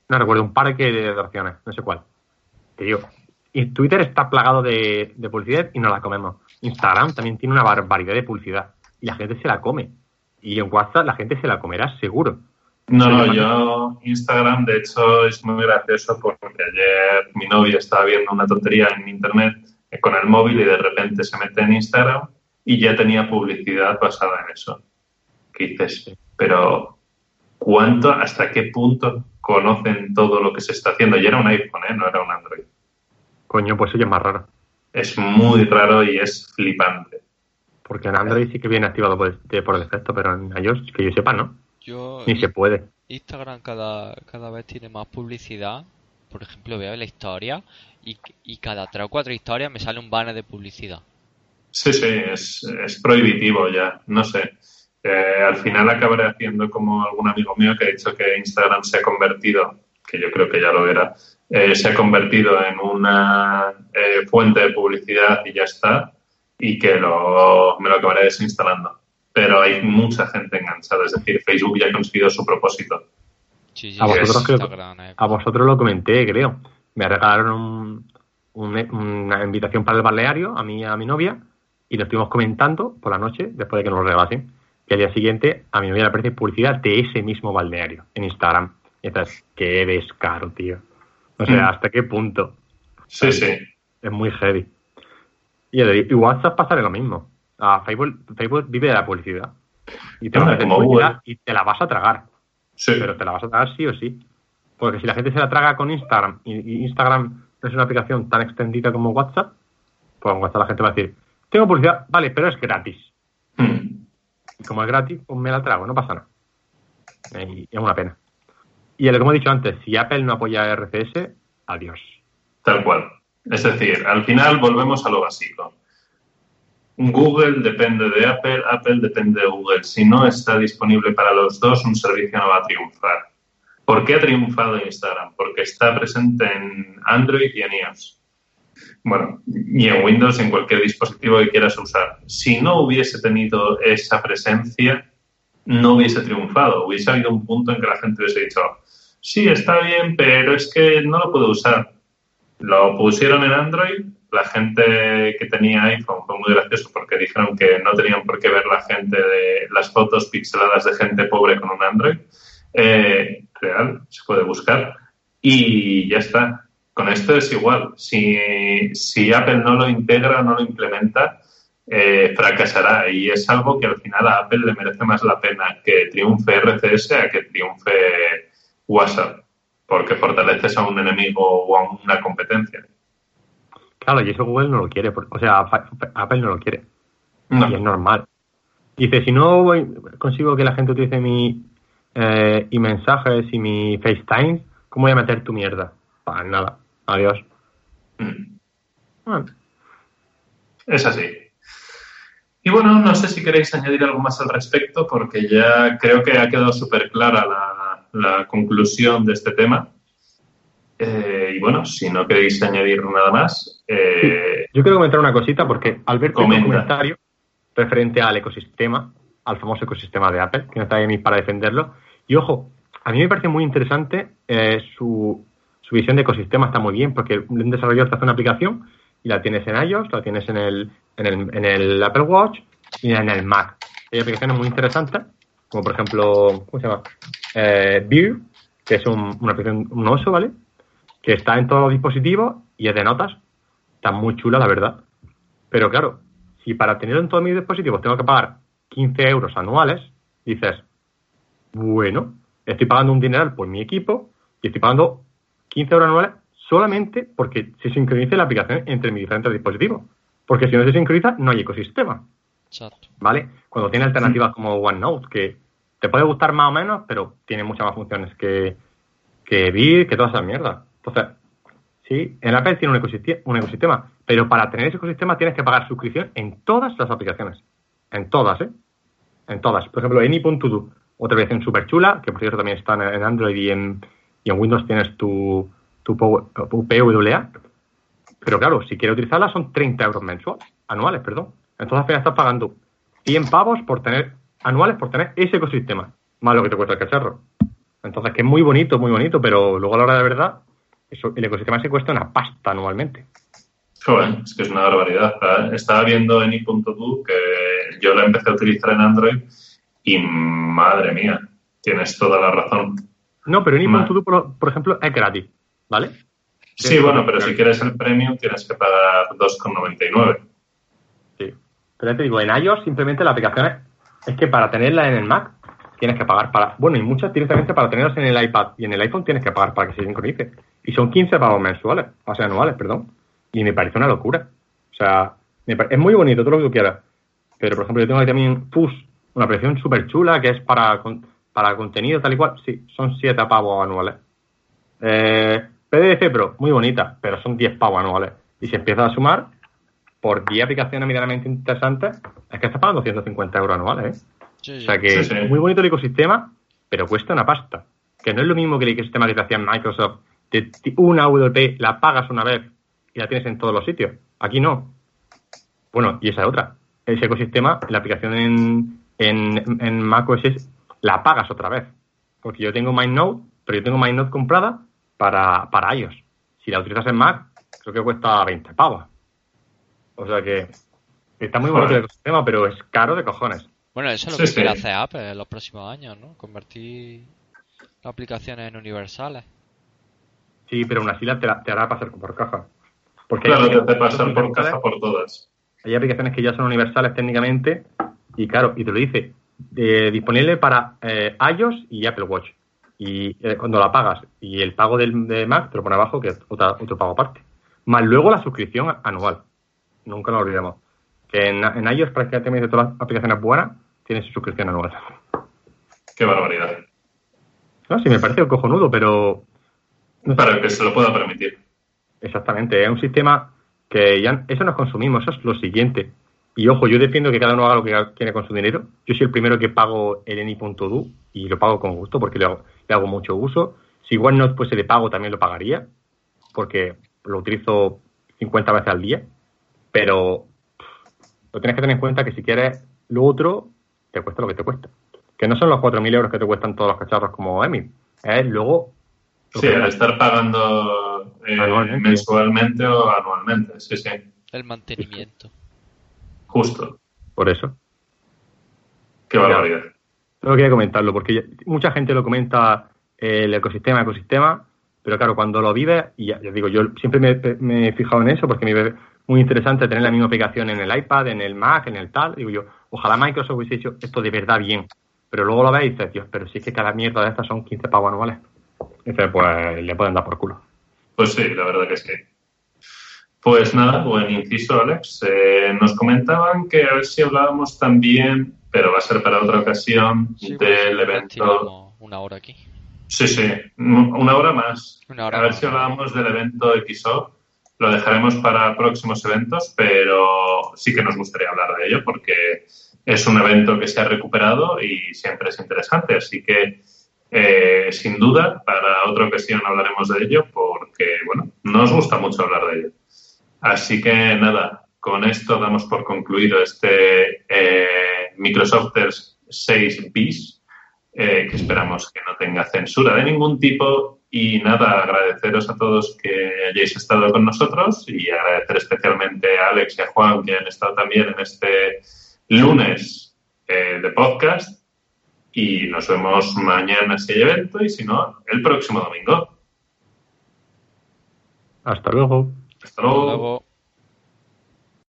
B: no recuerdo, un parque de atracciones, no sé cuál. Tío, y Twitter está plagado de, de publicidad y no la comemos. Instagram también tiene una barbaridad de publicidad y la gente se la come. Y en WhatsApp la gente se la comerá seguro.
A: No, no, yo Instagram de hecho es muy gracioso porque ayer mi novia estaba viendo una tontería en internet con el móvil y de repente se mete en Instagram y ya tenía publicidad basada en eso. ¿Qué dices? Pero ¿cuánto, hasta qué punto conocen todo lo que se está haciendo? Y era un iPhone, ¿eh? no era un Android.
B: Coño, pues eso es más raro.
A: Es muy raro y es flipante.
B: Porque en Android sí que viene activado por, por defecto, pero en iOS, que yo sepa, ¿no?
C: Yo,
B: Ni se puede.
C: Instagram cada, cada vez tiene más publicidad. Por ejemplo, veo la historia y, y cada tres o cuatro historias me sale un banner de publicidad.
A: Sí, sí, es, es prohibitivo ya, no sé. Eh, al final acabaré haciendo como algún amigo mío que ha dicho que Instagram se ha convertido, que yo creo que ya lo era, eh, se ha convertido en una eh, fuente de publicidad y ya está, y que lo, me lo acabaré desinstalando. Pero hay mucha gente enganchada, es decir, Facebook ya ha conseguido su propósito.
C: Sí,
B: A vosotros, creo-
C: eh.
B: a vosotros lo comenté, creo. Me regalaron un- un- una invitación para el balneario, a mí y a mi novia, y lo estuvimos comentando por la noche, después de que nos lo regalasen, que al día siguiente a mi novia le aparece publicidad de ese mismo balneario en Instagram. Y entonces, qué descaro, tío. O sea,
A: Mm.
B: ¿hasta qué punto?
A: Sí, sí.
B: Es muy heavy. Y, el- y WhatsApp pasa lo mismo. A Facebook, Facebook vive de la publicidad. Y te
A: como
B: publicidad y te la vas a tragar.
A: Sí.
B: Pero te la vas a tragar sí o sí. Porque si la gente se la traga con Instagram y, Instagram no es una aplicación tan extendida como WhatsApp, pues en WhatsApp la gente va a decir, tengo publicidad, vale, pero es gratis.
A: Mm.
B: Y como es gratis, pues me la trago, no pasa nada. Y, y es una pena. Y lo que hemos dicho antes, si Apple no apoya RCS, adiós.
A: Tal cual. Es decir, al final volvemos a lo básico. Google depende de Apple, Apple depende de Google. Si no está disponible para los dos, un servicio no va a triunfar. ¿Por qué ha triunfado Instagram? Porque está presente en Android y en iOS. Bueno, y en Windows, en cualquier dispositivo que quieras usar. Si no hubiese tenido esa presencia, no hubiese triunfado. Hubiese habido un punto en que la gente hubiese dicho, sí, está bien, pero es que no lo puedo usar. Lo pusieron en Android, la gente que tenía iPhone fue muy gracioso porque dijeron que no tenían por qué ver la gente de las fotos pixeladas de gente pobre con un Android. Eh, real, se puede buscar. Y ya está. Con esto es igual. Si, si Apple no lo integra, no lo implementa, eh, fracasará. Y es algo que al final a Apple le merece más la pena que triunfe RCS a que triunfe WhatsApp, porque fortaleces a un enemigo o a una competencia.
B: Claro, y eso Google no lo quiere. O sea, Apple no lo quiere.
A: No.
B: Y es normal. Dice, si no voy- consigo que la gente utilice mi eh, y mensajes y mi FaceTime, ¿cómo voy a meter tu mierda? Para nada. Adiós.
A: Mm.
B: Bueno,
A: Es así. Y bueno, no sé si queréis añadir algo más al respecto, porque ya creo que ha quedado súper clara la, la conclusión de este tema. Eh, bueno, si no queréis añadir nada más, eh,
B: Yo quiero comentar una cosita porque al ver tu
A: Comenta.
B: comentario referente al ecosistema, al famoso ecosistema de Apple, que no está ahí para defenderlo, y ojo, a mí me parece muy interesante eh, su, su visión de ecosistema, está muy bien, porque un desarrollador te hace una aplicación y la tienes en iOS, la tienes en el, en el, en el Apple Watch y en el Mac. Hay aplicaciones muy interesantes, como por ejemplo, ¿cómo se llama? Eh, View, que es un, una aplicación, un oso, ¿vale? Que está en todos los dispositivos y es de notas. Está muy chula, la verdad. Pero claro, si para tenerlo en todos mis dispositivos tengo que pagar 15 euros anuales, dices, bueno, estoy pagando un dineral por mi equipo y estoy pagando 15 euros anuales solamente porque se sincronice la aplicación entre mis diferentes dispositivos. Porque si no se sincroniza, no hay ecosistema.
C: Exacto.
B: ¿vale? Cuando tiene alternativas como OneNote, que te puede gustar más o menos, pero tiene muchas más funciones que, que Vir, que toda esa mierda. Entonces, sí, en Apple tiene un ecosistema, pero para tener ese ecosistema tienes que pagar suscripción en todas las aplicaciones. En todas, ¿eh? En todas. Por ejemplo, Any.to, otra aplicación súper chula, que por cierto también está en- en Android y en, en Windows tienes tu, tu PWA. Pero claro, si quieres utilizarla son 30 euros mensuales, anuales, perdón. Entonces al final estás pagando 100 pavos por tener, anuales por tener ese ecosistema. más lo que te cuesta el cacharro. Entonces, que es muy bonito, muy bonito, pero luego a la hora de verdad, eso, el ecosistema se cuesta una pasta anualmente.
A: Joder, es que es una barbaridad. Estaba viendo en i.tu que yo la empecé a utilizar en Android y madre mía, tienes toda la razón.
B: No, pero en i.tu, por, por ejemplo, es gratis, ¿vale?
A: Sí, bueno, pero si quieres el premium tienes que pagar 2,99.
B: Sí. Pero ya te digo, en iOS simplemente la aplicación es, es que para tenerla en el Mac tienes que pagar para. Bueno, y muchas directamente para tenerlas en el iPad y en el iPhone tienes que pagar para que se sincronice. Y son 15 pagos mensuales, o sea, anuales, perdón. Y me parece una locura. O sea, es muy bonito, todo lo que tú quieras. Pero, por ejemplo, yo tengo aquí también Push, una aplicación súper chula que es para, para contenido tal y cual. Sí, son 7 pavos anuales. Eh, PDF Pro, muy bonita, pero son 10 pavos anuales. Y si empiezas a sumar, por 10 aplicaciones medianamente interesantes, es que estás pagando 150 euros anuales, ¿eh? O sea que es muy bonito el ecosistema, pero cuesta una pasta. Que no es lo mismo que el ecosistema que te hacía Microsoft. De una WP la pagas una vez y la tienes en todos los sitios. Aquí no. Bueno, y esa es otra. Ese ecosistema, la aplicación en, en, en macOS la pagas otra vez. Porque yo tengo MindNote, pero yo tengo MindNote comprada para, para iOS. Si la utilizas en Mac, creo que cuesta 20 pavos. O sea que está muy bonito el ecosistema, pero es caro de cojones.
C: Bueno, eso es lo que quiere hacer Apple en los próximos años, ¿no? Convertir aplicaciones en universales.
B: Sí, pero aún así te, te hará pasar por caja.
A: Porque claro, te hace pasar por caja por todas.
B: Hay aplicaciones que ya son universales técnicamente y claro, y te lo dice, eh, disponible para eh, iOS y Apple Watch. Y eh, cuando la pagas y el pago del, de Mac te lo pone abajo, que es otro pago aparte. Más luego la suscripción anual. Nunca lo olvidemos. Que en, en iOS prácticamente todas las aplicaciones buenas tiene su suscripción anual.
A: Qué barbaridad.
B: No, sí, me parece cojonudo, pero...
A: Para que se lo pueda permitir.
B: Exactamente, es un sistema que ya... Eso no es consumismo, eso es lo siguiente. Y ojo, yo defiendo que cada uno haga lo que quiere con su dinero. Yo soy el primero que pago el eni.du y lo pago con gusto porque le hago, le hago mucho uso. Si igual no fuese de pago, también lo pagaría porque lo utilizo 50 veces al día. Pero lo tienes que tener en cuenta que si quieres lo otro, te cuesta lo que te cuesta. Que no son los 4.000 euros que te cuestan todos los cacharros como Emi. Es luego...
A: Sí, al estar pagando eh, mensualmente o anualmente, sí, sí.
C: El mantenimiento.
A: Justo.
B: Por eso.
A: Qué barbaridad.
B: Solo quería comentarlo, porque mucha gente lo comenta eh, el ecosistema, ecosistema, pero claro, cuando lo vives, y ya, digo, yo siempre me, he fijado en eso porque me ve muy interesante tener la misma aplicación en el iPad, en el Mac, en el tal. Digo yo, ojalá Microsoft hubiese hecho esto de verdad bien. Pero luego lo ves y dices, Dios, pero si es que cada mierda de estas son 15 pavos anuales. Y dices, pues le pueden dar por culo.
A: Pues sí, la verdad que sí. Pues nada, buen inciso, Alex. Eh, nos comentaban que a ver si hablábamos también, pero va a ser para otra ocasión, del pues, evento.
C: Una hora aquí.
A: Sí, sí, una hora más. a ver si hablábamos del evento XO lo dejaremos para próximos eventos, pero sí que nos gustaría hablar de ello porque es un evento que se ha recuperado y siempre es interesante. Así que, eh, sin duda, para otra ocasión hablaremos de ello porque, bueno, nos gusta mucho hablar de ello. Así que, nada, con esto damos por concluido este eh, Microsoft 6 bis, eh, que esperamos que no tenga censura de ningún tipo y nada, agradeceros a todos que hayáis estado con nosotros y agradecer especialmente a Alex y a Juan que han estado también en este lunes eh, de podcast. Y nos vemos mañana si hay evento y si no, el próximo domingo.
B: Hasta luego.
A: Hasta luego.